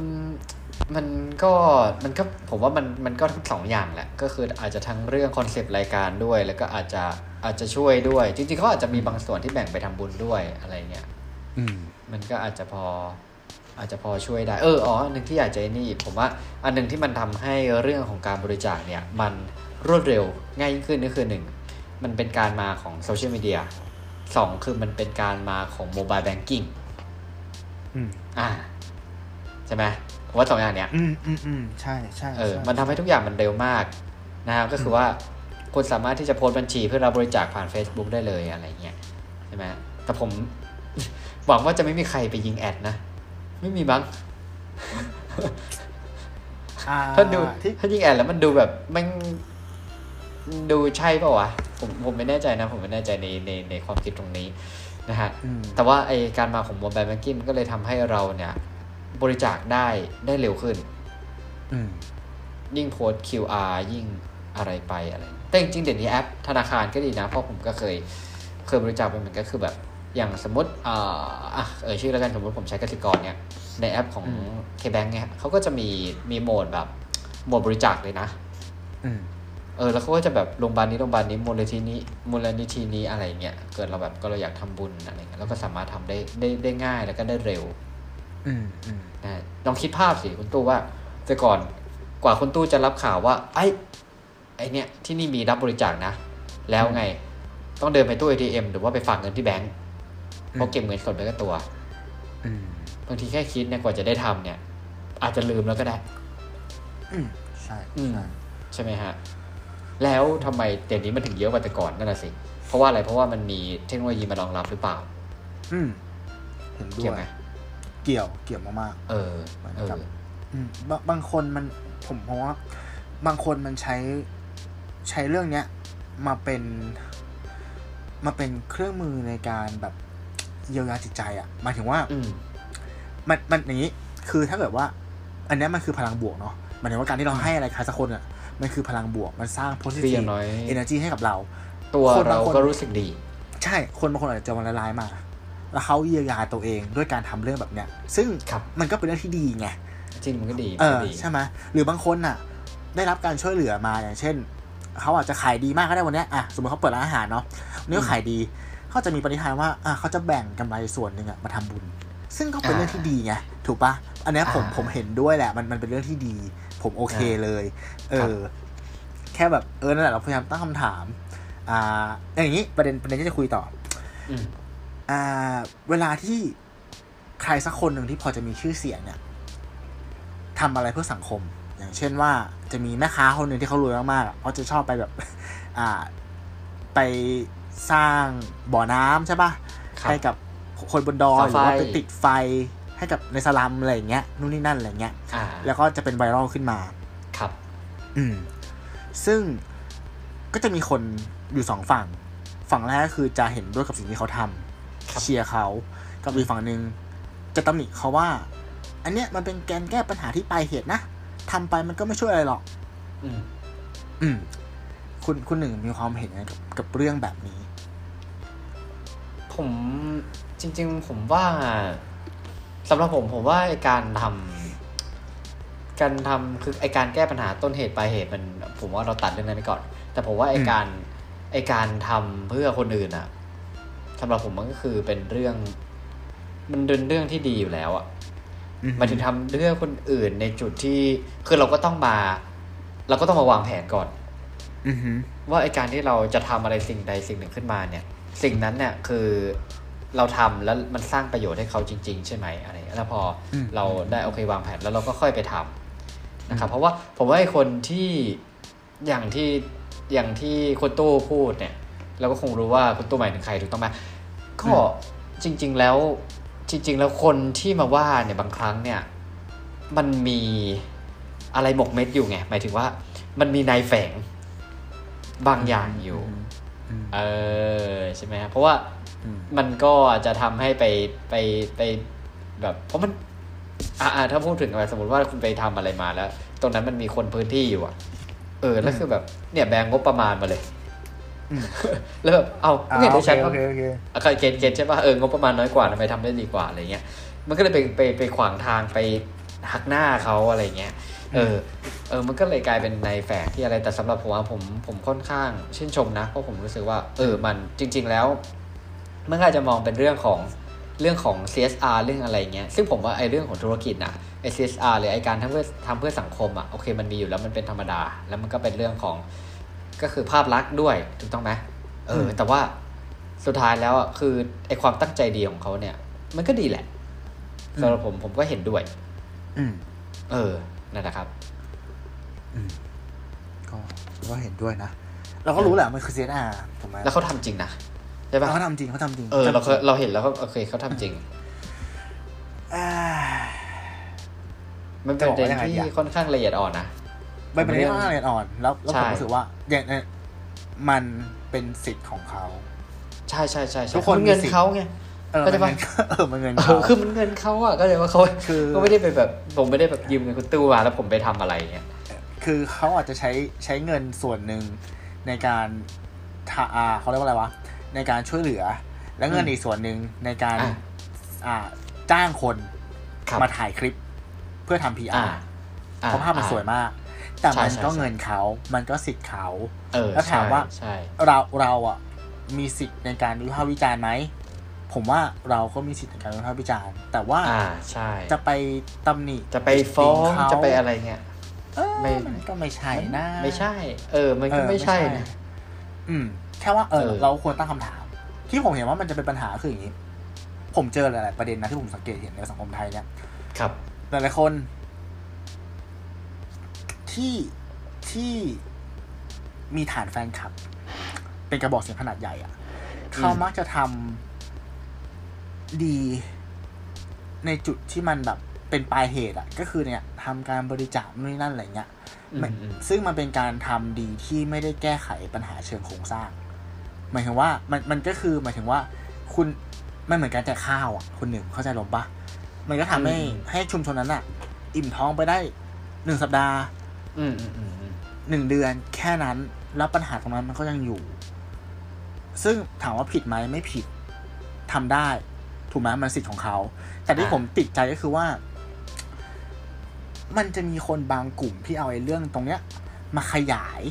มันก็มันก็ผมว่ามันมันก็ทั้งสองอย่างแหละ ก็คืออาจจะทั้งเรื่องคอนเซปต์รายการด้วย แล้วก็อาจจะอาจจะช่วยด้วย จริงๆเขาอาจจะมีบางส่วนที่แบ่งไปทำบุญด้วยอะไรเงี้ยอืมมันก็อาจจะพอ อาจจะพอช่วยได้ เอออ๋ออันหนึ่งที่อยากจะนี่ ผมว่า อันหนึ่งที่มันทำให้เรื่องของการบริจาคเนี่ย มัน รวดเร็วง่ายยิ่งขึ้นก็คือหนึ่งมันเป็นการมาของโซเชียลมีเดียสองคือมันเป็นการมาของโมบายแบงกิ้งอืมอ่า ใช่ไหมผมว่าสองอย่างเนี้ย อืมอืมอืมใช่ใช่เออใช่มันทำให้ทุกอย่างมันเร็วมากนะครับ ก็คือว่าคุณสามารถที่จะโพสต์บัญชีเพื่อรับบริจาคผ่าน Facebook ได้เลยอะไรเงี้ยใช่ไหมแต่ผมหวังว่าจะไม่มีใครไปยิงแอดนะ ไม่มีมั้งอ่ถ้าดูที่ถ้ายิงแอดแล้วมันดูแบบมัน ดูใช่เปล่าวะผมผมไม่แน่ใจนะ ผมไม่แน่ใจในในในความคิดตรงนี้นะฮะอืมแต่ว่าไอการมาของโมบายแบงกิ้งก็เลยทำให้เราเนี่ย บริจาคได้ได้เร็วขึ้นอืมยิ่งโพสต์ QR ยิ่งอะไรไปอะไร แต่จริงๆเดี๋ยวนี้แอปธนาคารก็ดีนะ เพราะผมก็เคยเคยบริจาคไปเหมือนกันคือแบบ อย่างสมมติอ่าอะเออชื่อแล้วกันสมมติผมใช้กสิกรเนี่ย ในแอปของอืม KBank เนี่ยเขาก็จะมีมีโหมดแบบโหมดบริจาคเลยนะอืม เออแล้วเขาก็จะแบบโรงพยาบาลนี้โรงพยาบาลนี้มูลนิธินี้มูลนิธินี้อะไรเงี้ยเกิดเราแบบก็เราอยากทำบุญอะไรเงี้ยเราก็สามารถทำได้ได้ได้ง่ายแล้วก็ได้เร็ว อืมอืมนะลองคิดภาพสิคุณตู้ว่าแต่ก่อนกว่าคุณตู้จะรับข่าวว่า ไอ้ไอ้เนี่ยที่นี่มีรับบริจาคนะ แล้วไงต้องเดินไปตู้ ATM หรือว่าไปฝากเงินที่แบงก์เพราะเก็บเงินสดไว้กับตัวอืมบางทีแค่คิดเนี่ยกว่าจะได้ทำเนี่ย อาจจะลืมแล้วก็ได้อืมใช่อืมใช่ใช่ไหมฮะ แล้วทำไมเดี๋ยวนี้มันถึงเยอะกว่าแต่ก่อนนั่นแหะสิ เพราะว่าอะไรเพราะว่ามันมีเทคโนโลยีมารองรับหรือเปล่า อืมเห็นด้เกี่ยววยไหมเกี่ยวเกี่ยวมากเออๆเหมือนเออกับอืมบางบางคนมันผมเพราะว่าบางคนมันใช้ใช้เรื่องเนี้ยมาเป็นมาเป็นเครื่องมือในการแบบเยียวยาจิตใจอะ่ะหมายถึงว่าอืมมันมันอย่างนี้ คือถ้าเกิดว่า อันเนี้ยมันคือพลังบวกเนาะหมายถึงว่าการที่เราให้อะไรใครสักคนอะ มันคือพลังบวก มันสร้างคืออ positive ย่างน้อย energy ให้กับเรา ตัวคนบาเรางคนก็รู้สึกดี ใช่ คนบางคนอาจจะเจอมันร้ายๆมา แล้วเขาเยียวยาตัวเองด้วยการทำเรื่องแบบเนี้ย ซึ่งครับมันก็เป็นเรื่องที่ดีไง จริงมันก็ดีเอมันอก็ดีใช่ไหมหรือบางคนน่ะ ได้รับการช่วยเหลือมาอย่างเช่น เขาอาจจะขายดีมากก็ได้วันเนี้ยอะสมมติเขาเปิดร้านอาหารเนาะวันนี้เขาขายดี เขาจะมีปณิธานว่าอะเขาจะแบ่งกำไรส่วนหนึ่งอะมาทำบุญ ซึ่งก็เป็นเรื่องที่ดีไงถูกปะอันเนี้ยผมผมเห็นด้วยแหละ มันมันเป็นเรื่องที่ดี ผมโอเคเลย เออ แค่แบบเออนั่นแหละเราพยายามตั้งคำถาม อ่า อย่างนี้ประเด็นประเด็นที่จะคุยต่ออืมอ่า เวลาที่ใครสักคนหนึ่งที่พอจะมีชื่อเสียงเนี่ยทำอะไรเพื่อสังคม อย่างเช่นว่าจะมีแม่ค้าคนหนึ่งที่เขารวยมากๆอะเขาจะชอบไปแบบ อ่า ไปสร้างบ่อน้ำใช่ปะครับให้กับ คนบนดอยหเสารือไฟว่าไปติดไฟให้กับในสลัมอะไรอย่างเงี้ยนู่นนี่นั่นอะไรเงี้ยอ่าแล้วก็จะเป็นไวรัลขึ้นมา ครับ อืม ซึ่งก็จะมีคนอยู่สองฝั่ง ฝั่งแรกก็คือจะเห็นด้วยกับสิ่งที่เขาทำครับเชียร์เขา กับอีกฝั่งหนึ่งจะตำหนิเขาว่า อันเนี้ยมันเป็นแกนแก้ปัญหาที่ปลายเหตุนะทำไปมันก็ไม่ช่วยอะไรหรอก อืม อืม คุณคุณหนึ่งมีความเห็นยังไงกับกับเรื่องแบบนี้ ผม จริง ๆ ผมว่าสำหรับผมผมว่าไอการทำการทำคือไอการแก้ปัญหาต้นเหตุปลายเหตุมัน ผมว่าเราตัดเรื่องนั้นไปก่อน แต่ผมว่าไออืมการไอการทำเพื่อคนอื่นอะสำหรับผมมันก็คือเป็นเรื่อง มันเป็นเรื่องที่ดีอยู่แล้วอะหมายถึงทำเรื่องคนอื่นในจุดที่คือเราก็ต้องมา เราก็ต้องมาวางแผนก่อนอือหือว่าไอการที่เราจะทำอะไรสิ่งใดสิ่งหนึ่งขึ้นมาเนี่ย สิ่งนั้นเนี่ยคือ เราทำแล้วมันสร้างประโยชน์ให้เขาจริง ๆ ใช่ไหมอะไรอย่างเงี้ยแล้วพออมเราได้โอเควางแผนแล้วเราก็ค่อยไปทำนะครับเพราะว่าผมว่าไอคนที่อย่างที่อย่างที่คุณตู้พูดเนี่ย เราก็คงรู้ว่าคุณตู้หมายถึงใครถูกต้องไหมก็จริง ๆ แล้วจริง ๆ แล้วคนที่มาว่าเนี่ยบางครั้งเนี่ย มันมีอะไรหมกเม็ดอยู่ไงหมายถึงว่า มันมีนายแฝงบางอย่างอยู่อืมเออใช่ไหมครับเพราะว่าอื มมันก็จะทำให้ไปไปไปแบบ เพราะมันอ่าถ้าพูดถึงอะไรสมมติว่าคุณไปทำอะไรมาแล้ว ตรงนั้นมันมีคนพื้นที่อยู่อะ เออแล้วคือแบบ เนี่ยแบงงบประมาณมาเลยอืมแล้วแบบเอาอ่าเงินโอได้เคฉันโอว่าเคโอเคอะเกณฑ์เกณฑ์ใช่ป่ะเอองบประมาณน้อยกว่าทำไมทำได้ดีกว่าอะไรเงี้ยมันก็เลยไปไปไปขวางทางไปหักหน้าเขาอะไรเงี้ยเออ เออ มันก็เลยกลายเป็นในแฝงที่อะไร แต่สำหรับผมว่าผมผมค่อนข้างชื่นชมนะ เพราะผมรู้สึกว่า เออ มันจริง ๆ แล้ว มันก็อาจจะมองเป็นเรื่องของเรื่องของ CSR เรื่องอะไรเงี้ย ซึ่งผมว่าไอ้เรื่องของธุรกิจน่ะไอ้ CSR หรือไอ้การทำเพื่อทำเพื่อสังคมอะโอเคมันมีอยู่แล้วมันเป็นธรรมดา แล้วมันก็เป็นเรื่องของก็คือภาพลักษณ์ด้วยถูกต้องไหมเอออืมแต่ว่าสุดท้ายแล้วอะคือไอ้ความตั้งใจดีของเขาเนี่ย มันก็ดีแหละสำหรับผมผมก็เห็นด้วย อืม เออ นั่นแหละครับก็ก็เห็นด้วยนะ เราก็รู้แหละมันคือ CSR ถูกไหมแล้วเขาทำจริงนะ ใช่ปะเขาทำจริงเขาทำจริงเออเราเคยเราเห็นแล้วก็โอเคเขาทำจริงอ่ามันเป็นประเด็นจะบอกว่ายังไงที่ดีอะค่อนข้างละเอียดอ่อนนะมันเป็นเรื่องละเอียดอ่อน แล้วแล้วใช่ผมรู้สึกว่าอย่างเนี่ยมันเป็นสิทธิ์ของเขาใช่ใช่ใช่ใช่ทุกคนมัเงินมีสิทธิ์เขาไงเออเข้าใจมันปะเงินเออมันเงินเอเขาอคือมันเงินเขาอะก็เลยว่าเขาคือก็ไม่ได้ไปแบบผมไม่ได้แบบยืมเงินคุณตู้มาแล้วผมไปทำอะไรเงี้ยคือเขาอาจจะใช้ใช้เงินส่วนหนึ่งในการทาอ่าเขาเรียกว่าอะไรวะ ในการช่วยเหลือ แล้วเงินอืมอีกส่วนหนึ่งในการอะอ่าจ้างคนครับมาถ่ายคลิป เพื่อทำอ่า PR อ่เพราะภาพมันสวยมาก แต่ใช่มันใช่ก็ใช่เงินเขา มันก็สิทธิ์เขาเออแล้วถามว่าใช่เราเราอะมีสิทธิ์ในการวิพากษ์วิจารณ์ไหมผมว่าเราก็มีสิทธิ์ในการวิพากษ์วิจารณ์ แต่ว่าอ่าใช่จะไปตำหนิจะไปฟ้องติเขาจะไปอะไรเงี้ยเออไม่มันก็ไม่ใช่นะ ไม่ใช่ เออ มันก็เออไม่ใช่นะอืม แค่ว่าเออเออ เราควรตั้งคำถาม ที่ผมเห็นว่ามันจะเป็นปัญหาคืออย่างนี้ ผมเจอหลาย ๆ ประเด็นนะที่ผมสังเกตเห็นในสังคมไทยเนี่ย ครับ หลาย ๆ คน ที่ที่มีฐานแฟนคลับ เป็นกระบอกเสียงขนาดใหญ่อะเขามักจะทำดีในจุดที่มันแบบเป็นปลายเหตุอะก็คือเนี่ยทำการบริจาคนู่นนนั่นอะไรเงี้ยอืมไม่อืมซึ่งมันเป็นการทำดีที่ไม่ได้แก้ไขปัญหาเชิงโครงสร้าง หมายถึงว่ามันมันก็คือหมายถึงว่าคุณมันเหมือนการแจกข้าวอะคุณหนึ่งเข้าใจลมปะมันก็ทำให้ให้ชุมชนนั้นอะ อิ่มท้องไปได้หนึ่งสัปดาห์อืมอืมอืมอืมหนึ่งเดือนแค่นั้น แล้วปัญหาตรงนั้นมันก็ยังอยู่ ซึ่งถามว่าผิดไหมไม่ผิดทำได้ ถูกไหมมันสิทธิ์ของเขา แต่ที่ผมติดใจก็คือว่า มันจะมีคนบางกลุ่มที่เอาไอ้เรื่องตรงเนี้ย มาขยาย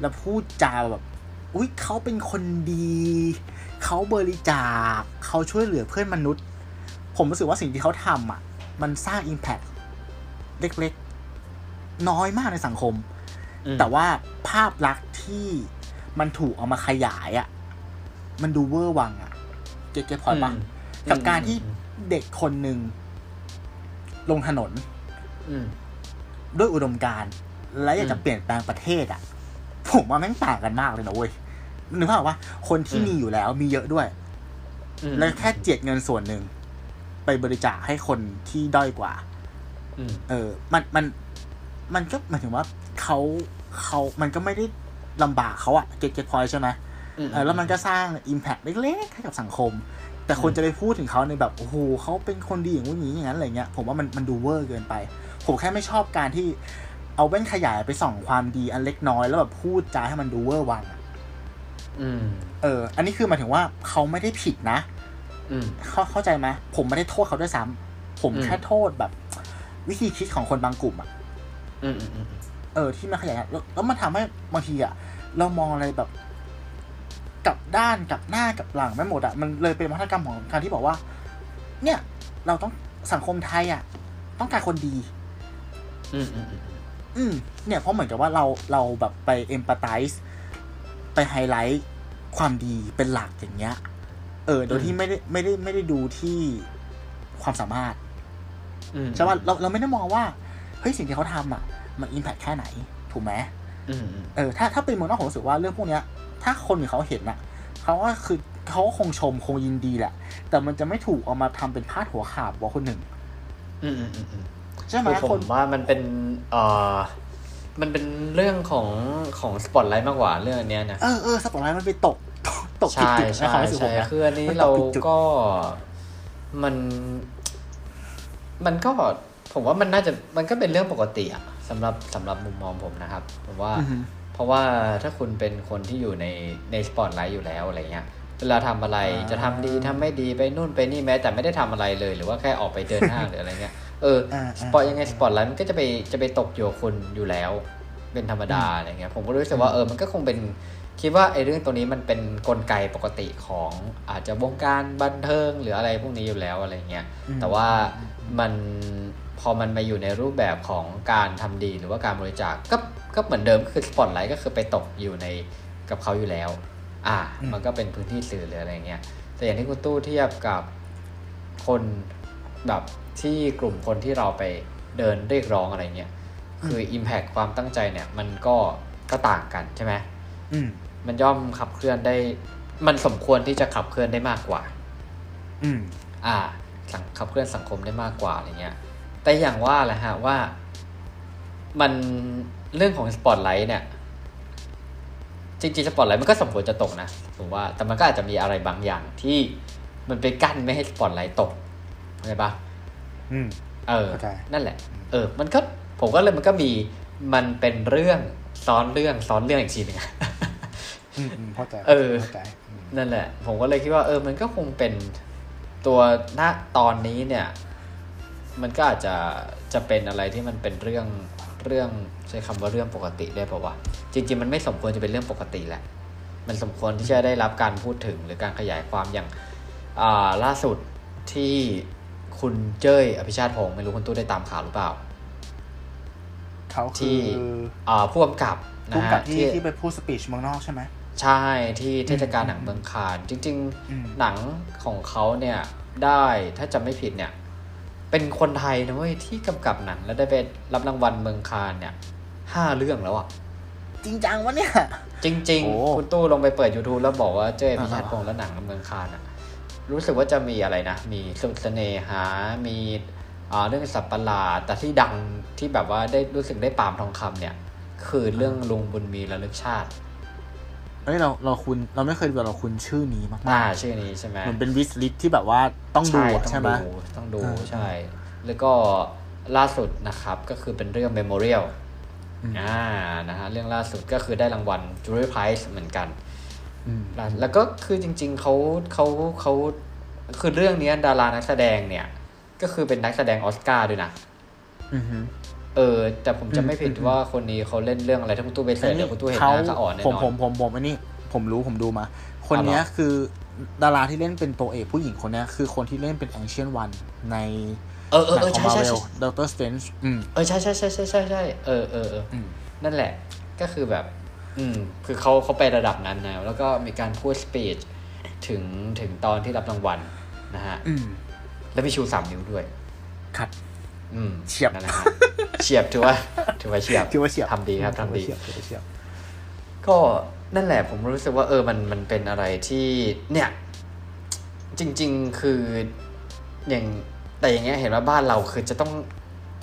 แล้วพูดจาแบบ อุ๊ยเขาเป็นคนดี เขาบริจาคเขาช่วยเหลือเพื่อนมนุษย์ ผมรู้สึกว่าสิ่งที่เขาทำอะ มันสร้างอิมแพ t เล็กๆ น้อยมากในสังคมอืมแต่ว่าภาพลักษณ์ที่มันถูกเอามาขยายอะ่ะ มันดูเวอร์วังอะ่ะเก็ตเก็ตพอยปะอืมกับการที่อืมเด็กคนหนึ่งลงถนนอืมด้วยอุดมการณ์และอยากจะอืมเปลี่ยนแปลงประเทศอะ่ะ ผมว่าแม่งต่างกันมากเลยนะเว้ย นึกภาพออกว่าคนที่อืมมีอยู่แล้วมีเยอะด้วยอืมแล้วแค่เจียดเงินส่วนหนึ่ง ไปบริจาคให้คนที่ด้อยกว่าอืมเออ มันมันมันก็หมายถึงว่าเขาเขามันก็ไม่ได้ลำบากเขาอะเก็ตเก็ตพอยใช่ไหมอืมเออแล้วมันก็สร้าง Impact เล็กๆให้กับสังคม แต่คนจะไปพูดถึงเขาในแบบโอ้โหเขาเป็นคนดีอย่างงู้นอย่างนี้อย่างนั้นอะไรเงี้ยผมว่ามันมันดูเวอร์เกินไป ผมแค่ไม่ชอบการที่เอาแว่นขยายไปส่องความดีอันเล็กน้อยแล้วแบบพูดจาให้มันดูเวอร์วังอะอืม เออ อันนี้คือหมายถึงว่าเขาไม่ได้ผิดนะอืมเข้าเข้าใจไหมผมไม่ได้โทษเขาด้วยซ้ำผมอืมแค่โทษแบบ วิธีคิดของคนบางกลุ่มอะอืมอืมอืมเออ ที่มันขยายแล้วแล้วมันทำให้บางทีอะเรามองอะไรแบบกลับด้านกลับหน้ากลับหลังไม่หมดอะมันเลยเป็นวัฒนกรรมของการที่บอกว่า เนี่ย เราต้องสังคมไทยอะต้องการคนดีอืมอืมอืมอืมเนี่ยเพราะเหมือนกับว่าเราเราแบบไปเอมพัตไ z ์ ไปไฮไลท์ความดีเป็นหลักอย่างเงี้ย เออ โดยที่ไม่ได้ไม่ได้ไม่ได้ดูที่ความสามารถอืมใช่ป่ะเราเราไม่ได้มองว่าเฮ้ยสิ่งที่เขาทำอะ มันอิมแพคแค่ไหน ถูกไหมอืมอืมเออถ้าถ้าเป็นเมืองนอกผมรู้สึกว่าเรื่องพวกเนี้ย ถ้าคนอื่นเขาเห็นอะเขาก็คือเขาก็คงชมคงยินดีแหละ แต่มันจะไม่ถูกเอามาทำเป็นพาดหัวข่าวว่าคนหนึ่งอืมอืมอืมอืมใช่ไหมคือผคมนว่ามันเป็นเอ่อ มันเป็นเรื่องของของสปอตไลท์มากกว่าเรื่องอันเนี้ยนะ เออเออสปอร์ตไลท์มันไปตก ตกผิดใช่จุดในใช่ความรู้สึกผใช่มนะคืออันนี้มันตเรากผิดจุดก็มันมันก็ผมว่ามันน่าจะมันก็เป็นเรื่องปกติอะสำหรับสำหรับมุมมองผมนะครับผมว่าอือฮึเพราะว่าถ้าคุณเป็นคนที่อยู่ในในสปอตไลท์อยู่แล้วอะไรเงี้ยเวลาทำอะไรอ่าจะทำดีทำไม่ดีไปนู่นไปนี่แม้แต่ไม่ได้ทำอะไรเลย หรือว่าแค่ออกไปเดินห้างหรืออะไรเงี้ย เอออ่า spot ยังไงสปอตไลท์มันก็จะไปจะไปตกอยู่กับคุณอยู่แล้ว เป็นธรรมดาอะไรเงี้ยผมก็รู้สึกว่าเออมันก็คงเป็นคิดว่าไอ้เรื่องตัวนี้มันเป็นกลไกปกติของอาจจะวงการบันเทิงหรืออะไรพวกนี้อยู่แล้วอะไรเงี้ยอืมแต่ว่ามันพอมันมาอยู่ในรูปแบบของการทำดีหรือว่าการบริจาคก็ก็เหมือนเดิมคือสปอตไลท์ก็คือไปตกอยู่ในกับเขาอยู่แล้ว อ่าอืมมันก็เป็นพื้นที่สื่อหรืออะไรเงี้ยแต่อย่างที่คุณตู้เทียบกับคนแบบ ที่กลุ่มคนที่เราไปเดินเรียกร้องอะไรเงี้ยคือ Impact ความตั้งใจเนี่ย มันก็ก็ต่างกันใช่ไหมอืมมันย่อมขับเคลื่อนได้ มันสมควรที่จะขับเคลื่อนได้มากกว่า อืม อ่าสังขับเคลื่อนสังคมได้มากกว่าอะไรเงี้ย แต่อย่างว่าแหละฮะว่า มันเรื่องของสปอตไลท์เนี่ย จริงๆสปอตไลท์มันก็สมควรจะตกนะผมว่า แต่มันก็อาจจะมีอะไรบางอย่างที่มันไปกั้นไม่ให้สปอตไลท์ตกเข้าใจปะอืม เออเข้าใจนั่นแหละ เออ มันก็ผมก็เลยมันก็มีมันเป็นเรื่องซ้อนเรื่องซ้อนเรื่องอีกทีหนึ่งอะอืมอืมเข้าใจเออเข้าใจอืมนั่นแหละ ผมก็เลยคิดว่า เออ มันก็คงเป็นตัวณตอนนี้เนี่ย มันก็อาจจะจะเป็นอะไรที่มันเป็นเรื่องเรื่องใช้คำว่าเรื่องปกติได้ปะวะจริง ๆ มันไม่สมควรจะเป็นเรื่องปกติแหละ มันสมควรที่จะได้รับการพูดถึงหรือการขยายความอย่างอ่าล่าสุดที่ คุณเจ้ยอภิชาติพงศ์ไม่รู้คุณตู้ได้ตามข่าวหรือเปล่าเขาคืที่ออ่าผู้กำกับผู้นะกำกัฮะบที่ที่ไปพูดสปีชเมืองนอกใช่ไหมใช่ที่เทศกาลหนังเมืองคานจริงอืมๆหนังของเขาเนี่ยได้ถ้าจำไม่ผิดเนี่ย เป็นคนไทยนะเว้ยที่กำกับหนังแล้วได้ไปรับรางวัลเมืองคานเนี่ยห้าเรื่องแล้วอะจริงจังวะเนี่ย จริงโอ้ๆคุณตู้ลงไปเปิด YouTube แล้วบอกว่าเจ้ยพิชาติอ่าพงษ์และหนังเมืองคานอะ รู้สึกว่าจะมีอะไรนะ มีสุดเสน่หา มีอ่าเรื่องสับประหลาด แต่ที่ดังที่แบบว่าได้รู้สึกได้ปาล์มทองคำเนี่ย คือเรื่องลุงบุญมีระลึกชาติเอ้ยเราเราคุณเราไม่เคยดูแต่เราคุณชื่อนี้มากอ่าชื่อนี้ใช่ไหมๆเหมือนเป็นวิสลิทที่แบบว่าต้องดูอะใช่ใช่ไหมต้องดูต้องดูอ่าใช่ แล้วก็ล่าสุดนะครับก็คือเป็นเรื่อง Memorial อืมอ่านะฮะเรื่องล่าสุดก็คือได้รางวัล Jury Prize เหมือนกันอืม แล้วแล้วก็คือจริง ๆเขาเขาเขาคือเรื่องเนี้ยดารานักแสดงเนี่ย ก็คือเป็นนักแสดงออสการ์ด้วยนะอือฮึเออ แต่ผมจะไม่ผิดอืมว่าคนนี้เขาเล่นเรื่องอะไรถ้าคุณตู้ไปเสิร์ชเดี๋ยวคุณตู้เห็นหน้าเขาอ่อนแน่ผมนอผมนผมผมอันนี้ผมรู้ผมดูมา คนเนี้ยอ๋อเหรอคือดาราที่เล่นเป็นตัวเอกผู้หญิงคนเนี้ยคือคนที่เล่นเป็นแองเชียนวันในเออเออหนัเออของใช่มาใช่เวลใช่ด็อกเตอร์สเตนอืมเออใช่ใช่ใช่ใช่ใช่ใช่เออเออเอออืมนั่นแหละ ก็คือแบบ อืมคือเขาเขาไประดับนั้นนะแล้วก็มีการพูดสปีชถึงถึงตอนที่รับรางวัลนะฮะอืมแล้วมีชูสามนิ้วด้วยคัดอืมเฉียบนั่นแหละฮะเฉียบถือว่าถือว่าเฉียบถือว่าเฉียบทำดีครับทำดีถือว่าเฉียบถือว่าเฉียบก็นั่นแหละผมรู้สึกว่าเออมันมันเป็นอะไรที่เนี่ย จริง ๆคืออย่างแต่อย่างเงี้ยเห็นว่าบ้านเราคือจะต้อง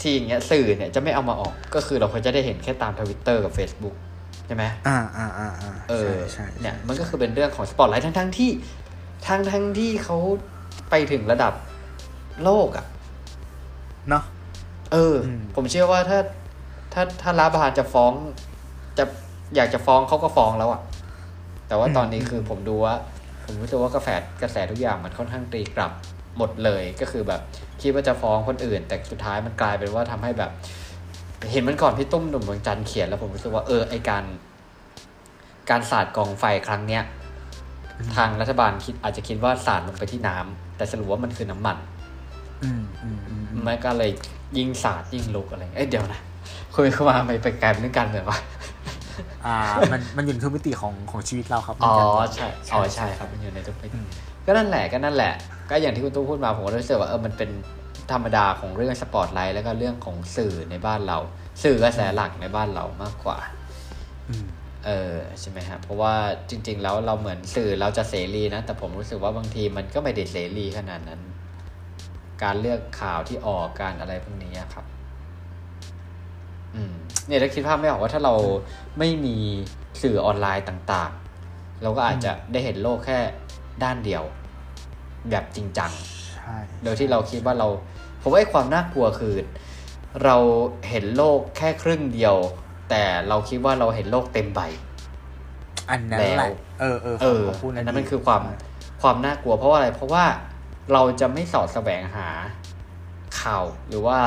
ที่อย่างเงี้ยสื่อเนี่ยจะไม่เอามาออกก็คือเราควรจะได้เห็นแค่ตามทวิตเตอร์กับ Facebook ใช่ไหมอ่าอ่าอ่าอ่าเออใช่ใช่เนี่ยมันก็คือเป็นเรื่องของสปอตไลท์ทั้งทั้งๆที่ทั้งทั้งๆที่เขาไปถึงระดับโลกอะ่ะเนาะเอออมผมเชื่อว่าถ้าถ้าถ้ารัฐบาลจะฟ้อง จะอยากจะฟ้องเขาก็ฟ้องแล้วอะ่ะ แต่ว่าตอนนี้คือผมดูว่า ผมรู้สึกว่ากระแสกระแสทุกอย่างมันค่อนข้างตีกลับหมดเลยก็คือแบบคิดว่าจะฟ้องคนอื่น แต่สุดท้ายมันกลายเป็นว่าทำให้แบบ เห็นมันก่อนพี่ตุ้มหนุ่มเมืองจันทร์เขียนแล้วผมรู้สึกว่าเออไอการ การสาดกองไฟครั้งเนี้ยทางรัฐบาลคิดอาจจะคิดว่าสาดลงไปที่น้ำแต่สรุปว่ามันคือน้ำมันอืมอืมอืมอืมมันก็เลยยิ่งสาดยิ่งลุกอะไรเอ้ยเดี๋ยวนะคุยเข้ามาไม่ไปกลายเป็นเรื่องการเมืองวะอ่า มันมันอยู่ในทุกมิติของของชีวิตเราครับอ๋อเหมืนกันใช่อ๋อใช่ครับ มันอยู่ในทุกมิติก็นั่นแหละก็นั่นแหละ ก็อย่างที่คุณตู้พูดมาผมก็รู้สึกว่าเออมันเป็น ธรรมดาของเรื่องสปอตไลท์แล้วก็เรื่องของสื่อในบ้านเรา สื่อกระแสหลักในบ้านเรามากกว่าอืมเออใช่ไหมครับเพราะว่าจริง ๆ แล้วเราเหมือนสื่อเราจะเสรีนะ แต่ผมรู้สึกว่าบางทีมันก็ไม่ได้เสรีขนาดนั้น การเลือกข่าวที่ออกการอะไรพวกนี้อะครับ อืมเนี่ยถ้าคิดภาพไม่ออกว่าถ้าเราไม่มีสื่อออนไลน์ต่างๆ เราก็อาจจะได้เห็นโลกแค่ด้านเดียว แบบจริงจังใช่โดยที่เราคิดว่าเรา ผมว่าไอ้ความน่ากลัวคือ เราเห็นโลกแค่ครึ่งเดียว แต่เราคิดว่าเราเห็นโลกเต็มใบ อันนั้นแหแล้ละวเออเออเออขงพูดอันนั้นมันคือความความน่ากลัว เพราะว่าอะไร เพราะว่าเราจะไม่สอดแสวงหาข่าวหรือว่า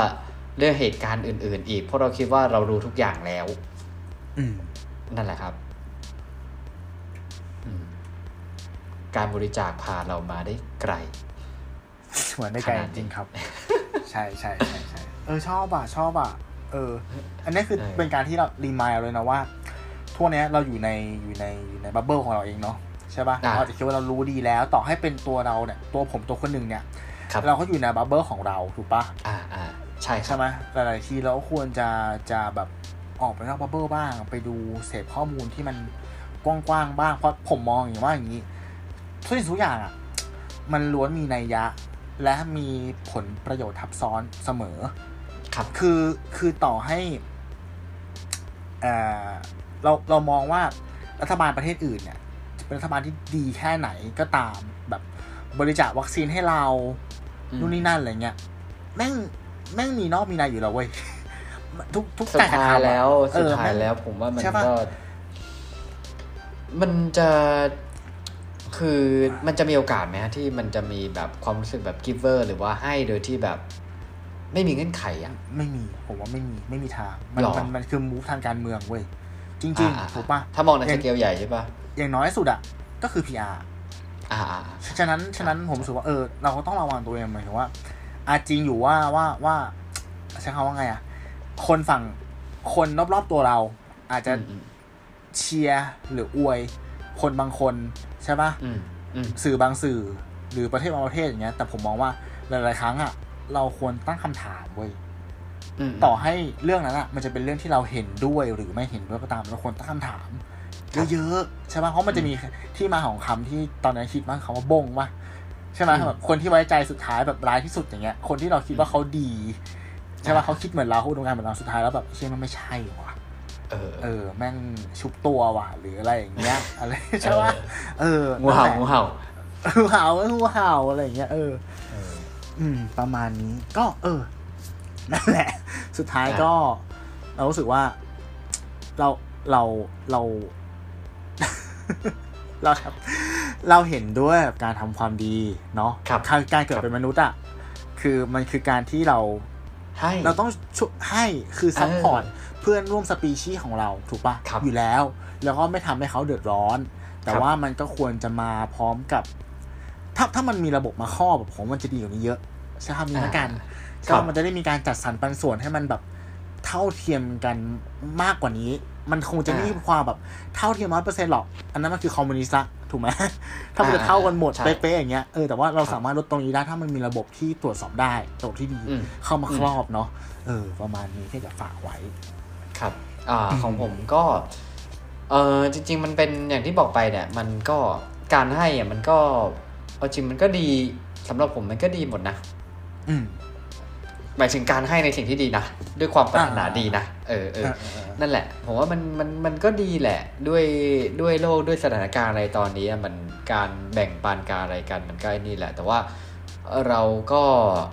เรื่องเหตุการณ์อื่น ๆ อีก เพราะเราคิดว่าเรารู้ทุกอย่างแล้ว อืมนั่นแหละครับอืมการบริจาคพาเรามาได้ไกลเหมือนได้ไกลขนาดจนี้ริงๆครับ ใช่ใช่ใช่ใช่เออชอบอะชอบอะเออ อันนี้คือเออเป็นการที่เรารีมายเลยนะว่าทั่วกเนี้ยเราอยู่ในอยู่ในอยู่ในบับเบิลของเราเองเนาะใช่ปะอะเราอาจจะคิดว่าเรารู้ดีแล้ว ต่อให้เป็นตัวเราเนี่ย ตัวผมตัวคนหนึ่งเนี่ยครับเราก็อยู่ใน bubble ของเราถูกปะอ่าอ่าใช่ครับใช่ไหมหลายๆทีเราก็ควรจะจะแบบออกไปนอก bubble บ้าง ไปดูเสพข้อมูลที่มันกว้างๆบ้างเพราะผมมองอย่างว่าอย่างนี้ทุกสิ่งทุกอย่างอะ มันล้วนมีนัยยะ และมีผลประโยชน์ทับซ้อนเสมอ ครับ คือคือต่อให้เอ่อเราเรามองว่ารัฐบาลประเทศอื่นเนี่ยจะเป็นรัฐบาลที่ดีแค่ไหนก็ตามแบบบริจาควัคซีนให้เราอืมนู่นนี่นั่นอะไรเงี้ยแม่งแม่งมีนอกมีในอยู่แล้วเว้ยทุกทุกสุดการกระท้ายทำอะแล้วเอสุดอท้ายแม่งแล้ว ผมว่ามันใช่ปะก็มันจะ คือมันจะมีโอกาสไหมฮะที่มันจะมีแบบความรู้สึกแบบ giver หรือว่าให้โดยที่แบบ ไม่มีเงื่อนไขอะ ไม่มีผมว่าไม่มีไม่มีทางมันหรอ มันมันคือ move ทางการเมืองเว้ยจริงอ่าๆถูกปะถ้ามองในอสย่างเกลใหญ่ใช่ปะอย่างน้อยสุดอะก็คือ PR อ่าอ่า ฉะนั้นฉะนั้นผมรู้สึกว่าเออเราก็ต้องระวังตัวเองหมายถึงว่าอาจริงอยู่ว่าว่าว่าใช้คำว่าไงอะ คนฝั่งคนรอบๆตัวเรา อาจจะอืมเชียร์หรืออวย คนบางคน ใช่ปะอืมอืมสื่อบางสื่อหรือประเทศบางประเทศอย่างเงี้ย แต่ผมมองว่าหลาย ๆ ครั้งอะเราควรตั้งคำถามเว้ยอืมต่อให้เรื่องนั้นอะมันจะเป็นเรื่องที่เราเห็นด้วยหรือไม่เห็นด้วยก็ตามเราควรตั้งคำถามเยอะๆใช่ปะเพราะมันจะมีที่มาของคำที่ตอนนั้นคิดว่าคำว่าบงวะใช่ไหมแบบคนที่ไว้ใจสุดท้ายแบบร้ายที่สุดอย่างเงี้ย คนที่เราคิดว่าเขาดีใช่ปะเขาคิดเหมือนเราเขาอุดมการณ์เหมือนเราสุดท้ายแล้วแบบเชื่อมันไม่ใช่ว่ะ เออเออแม่งชุบตัวว่ะหรืออะไรอย่างเงี้ยอะไรใช่ปะเอองูเห่างูเห่างูเห่างูเห่าอะไรอย่างเงี้ยเออเอออืม ประมาณนี้ก็ เออนั่นแหละ สุดท้ายก็ เรารู้สึกว่า เราเราเรา เราครับ เราเห็นด้วยกับการทำความดีเนาะครับการการเกิดเป็นมนุษย์อะคือมันคือการที่เราให้เราต้องช่วยให้คือ support เออเพื่อนร่วมสปีชีส์ของเราถูกปะครับอยู่แล้ว แล้วก็ไม่ทำให้เขาเดือดร้อน แต่ครับว่ามันก็ควรจะมาพร้อมกับ ถ้าถ้ามันมีระบบมาครอบแบบผมมันจะดีกว่านี้เยอะใช่คำนี้ละกันครัก็บมันจะได้มีการจัดสรรปันส่วนให้มันแบบเท่าเทียมกันมากกว่านี้ มันคงจะไม่มีความแบบเท่าเทียมร้อยเปอร์เซ็นต์หรอกอันนั้นมันคือคอมมิวนิสต์ละถูกไหมถ้ามันจะเท่ากันหมดใช่เป๊ะๆอย่างเงี้ยเออแต่ว่าเราครับสามารถลดตรงนี้ได้ถ้ามันมีระบบที่ตรวจสอบได้ระบบที่ดีอืมเข้ามาครอบเนาะเออ ประมาณนี้ที่จะฝากไว้ ครับอ่าของผมก็เออจริง ๆ มันเป็นอย่างที่บอกไปเนี่ย มันก็การให้อะมันก็เอาจริงมันก็ดีสำหรับผมมันก็ดีหมดนะ อืมหมายถึงการให้ในสิ่งที่ดีนะด้วยความปรารถนาอ่าดีนะเออเออเออเออนั่นแหละผมว่ามันมันมันก็ดีแหละ ด้วยด้วยโลกด้วยสถานการณ์อะไรตอนนี้อะมันการแบ่งปันการอะไรกันมันก็ไอ้นี่แหละ แต่ว่าเราก็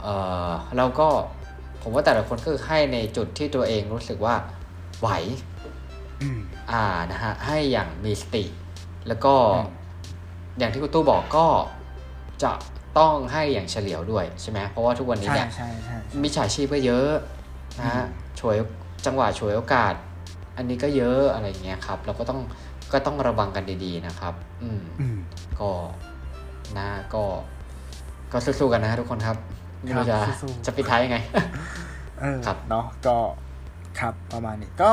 เออเราก็ผมว่าแต่ละคนก็คือให้ในจุดที่ตัวเองรู้สึกว่า ไหวอืมอ่านะฮะให้อย่างมีสติ แล้วก็อืมอย่างที่คุณตู้บอกก็จะต้องให้อย่างเฉลียวด้วยใช่ไหมเพราะว่าทุกวันนี้ใช่เนี่ยใช่ใช่มิจฉาชีพก็เยอะนะฮะอืมฉวยจังหวะฉวยโอกาส อันนี้ก็เยอะอะไรเงี้ยครับ เราก็ต้องก็ต้องระวังกันดีๆนะครับ อืมอืมก็นะก็ก็สู้ๆกันนะฮะทุกคนครับไม่รู้จะครับสู้ๆจะปิดท้ายยังไงเออครับเนาะก็ ครับประมาณนี้ก็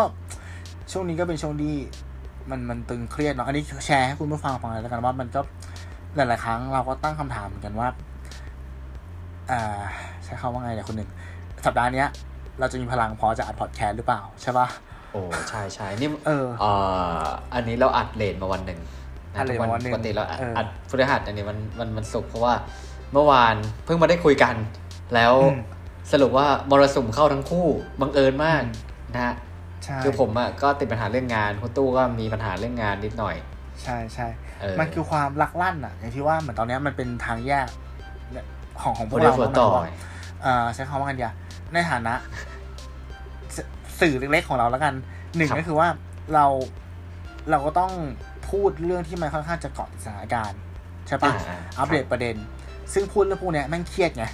ช่วงนี้ก็เป็นช่วงที่มันมันตึงเครียดเนาะอันนี้แชร์ให้คุณผู้ฟังฟังเลยแล้วกันว่ามันก็หลาย ๆ ครั้งเราก็ตั้งคำถามเหมือนกันว่าอ่าใช้คำว่าไงเนี่ยคนหนึ่งสัปดาห์เนี้ยเราจะมีพลังพอจะอัดพอดแคสต์หรือเปล่าใช่ปะโอ้ใช่ใช่นี่เออเอ่ออันนี้เราอัดเลนมาวันหนึ่งอัดเลทมาวันหนึ่งปกติเราอัดเอออัอัดพฤหัสอันนี้มันมันมันสุกร์เพราะว่าเมื่อวานเพิ่งมาได้คุยกัน แล้วอืมสรุปว่ามรสุมเข้าทั้งคู่บังเอิญมากอืม นะฮะใช่คือผมอะก็ติดปัญหาเรื่องงานคุณตู้ก็มีปัญหาเรื่องงานนิดหน่อย ใช่ใช่เออมันคือความลักลั่นอะอย่างที่ว่าเหมือนตอนเนี้ยมันเป็นทางแยกเนี่ยของของพโปวรกเดเราฟต่อว่าอ่าใช้คำว่ากันเดียวในฐานะสสื่อเล็กๆของเราแล้วกันหนึ่งครับก็คือว่าเราเราก็ต้องพูดเรื่องที่มันค่อนข้างจะเกาะติดสถานการณ์ใช่ปะอ่าอัปเดตประเด็น ซึ่งพูดเรื่องพวกเนี้ยแม่งเครียดไง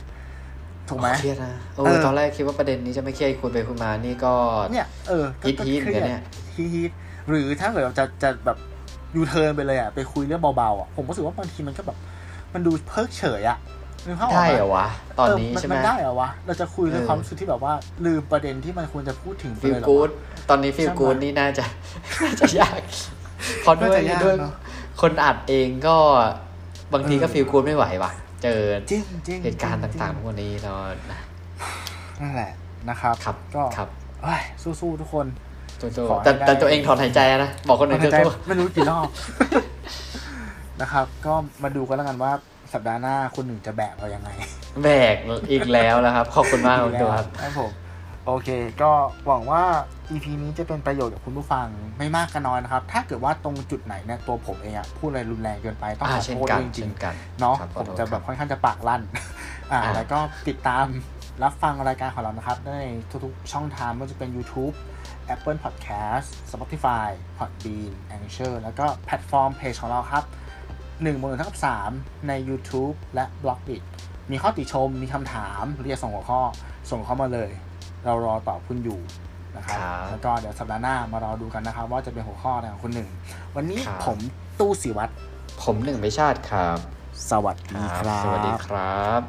ถูกไหมเครียดนะโอ้เออตอนแรกคิดว่าประเด็นนี้จะไม่เครียดคุยไปคุยมานี่ก็เนี่ยเออก็ฮิตก็ฮิตเครีกัยนดเนี่ยฮิตฮิตหรือถ้าเกิดเราจะจะแบบยูเทิร์นไปเลยอะไปคุยเรื่องเบาๆอะผมรู้สึกว่าบางทีมันก็แบบ มันดูเพิกเฉยอะนึกภาพออกได้ปะเหรอวะ ตอนนี้เใช่ไหมมันได้เหรอวะ เราจะคุยเรื่องเออความรู้สึกที่แบบว่า ลืมประเด็นที่มันควรจะพูดถึงไปฟิลเลยเหรอกูวะดตอนนี้ฟิลใช่ไหมกูดนี่น่าจะน่าจะยากเพราะด้วยน่าจะยากด้วยเนอะคนอัดเองก็บางทีก็เออฟิลกูดไม่ไหวว่ะ เจอจริงจริงเหตุการณ์จงต่างๆพวกนี้เรานะๆนั่นแหละนะครับครับก็ครับเอ้ยสู้ๆทุกคนสู้ขอๆให้แต่ได้แต่ตัวเองถอนหายใจนะ บอกคนอื่นหายใจสู้ไม่รู้กี่รอบนะครับ ก็มาดูกันแล้วกันว่าสัปดาห์หน้าคุณหนึ่งจะแบกเรายังไงๆแบกอีกแล้วนะครับ ขอบคุณมากคุณตัวครับครับผม โอเค ก็หวังว่า EP นี้จะเป็นประโยชน์กับคุณผู้ฟังไม่มากก็น้อยนะครับ ถ้าเกิดว่าตรงจุดไหนเนี่ยตัวผมเองอะพูดอะไรรุนแรงเกินไปต้องอ่าขอเช่นโทษกันด้วยจริเช่งนกันๆเนาะครับขผอมโทษจะแบบครับค่อนข้างจะปากลั่นอ่าอ่า แล้วก็ติดตามรับฟังรายการของเรานะครับได้ในทุกๆช่องทางไม่ว่าจะเป็น YouTube Apple Podcast Spotify Podbean Anchor แล้วก็แพลตฟอร์มเพจของเราครับ1บน1เท่ากับ3ใน YouTube และ b l o g d i t มีข้อติชมมีคำถามหรือจะส่งหัวข้อส่งเข้ามาเลย เรารอตอบคุณอยู่นะครับแล้วก็เดี๋ยวสัปดาห์หน้ามารอดูกันนะครับ ว่าจะเป็นหัวข้ออะไรของคุณหนึ่ง วันนี้ผมตู้สิวัตรผมหนึ่งไม่ชาติครับ สวัสดีครับ สวัสดีครับ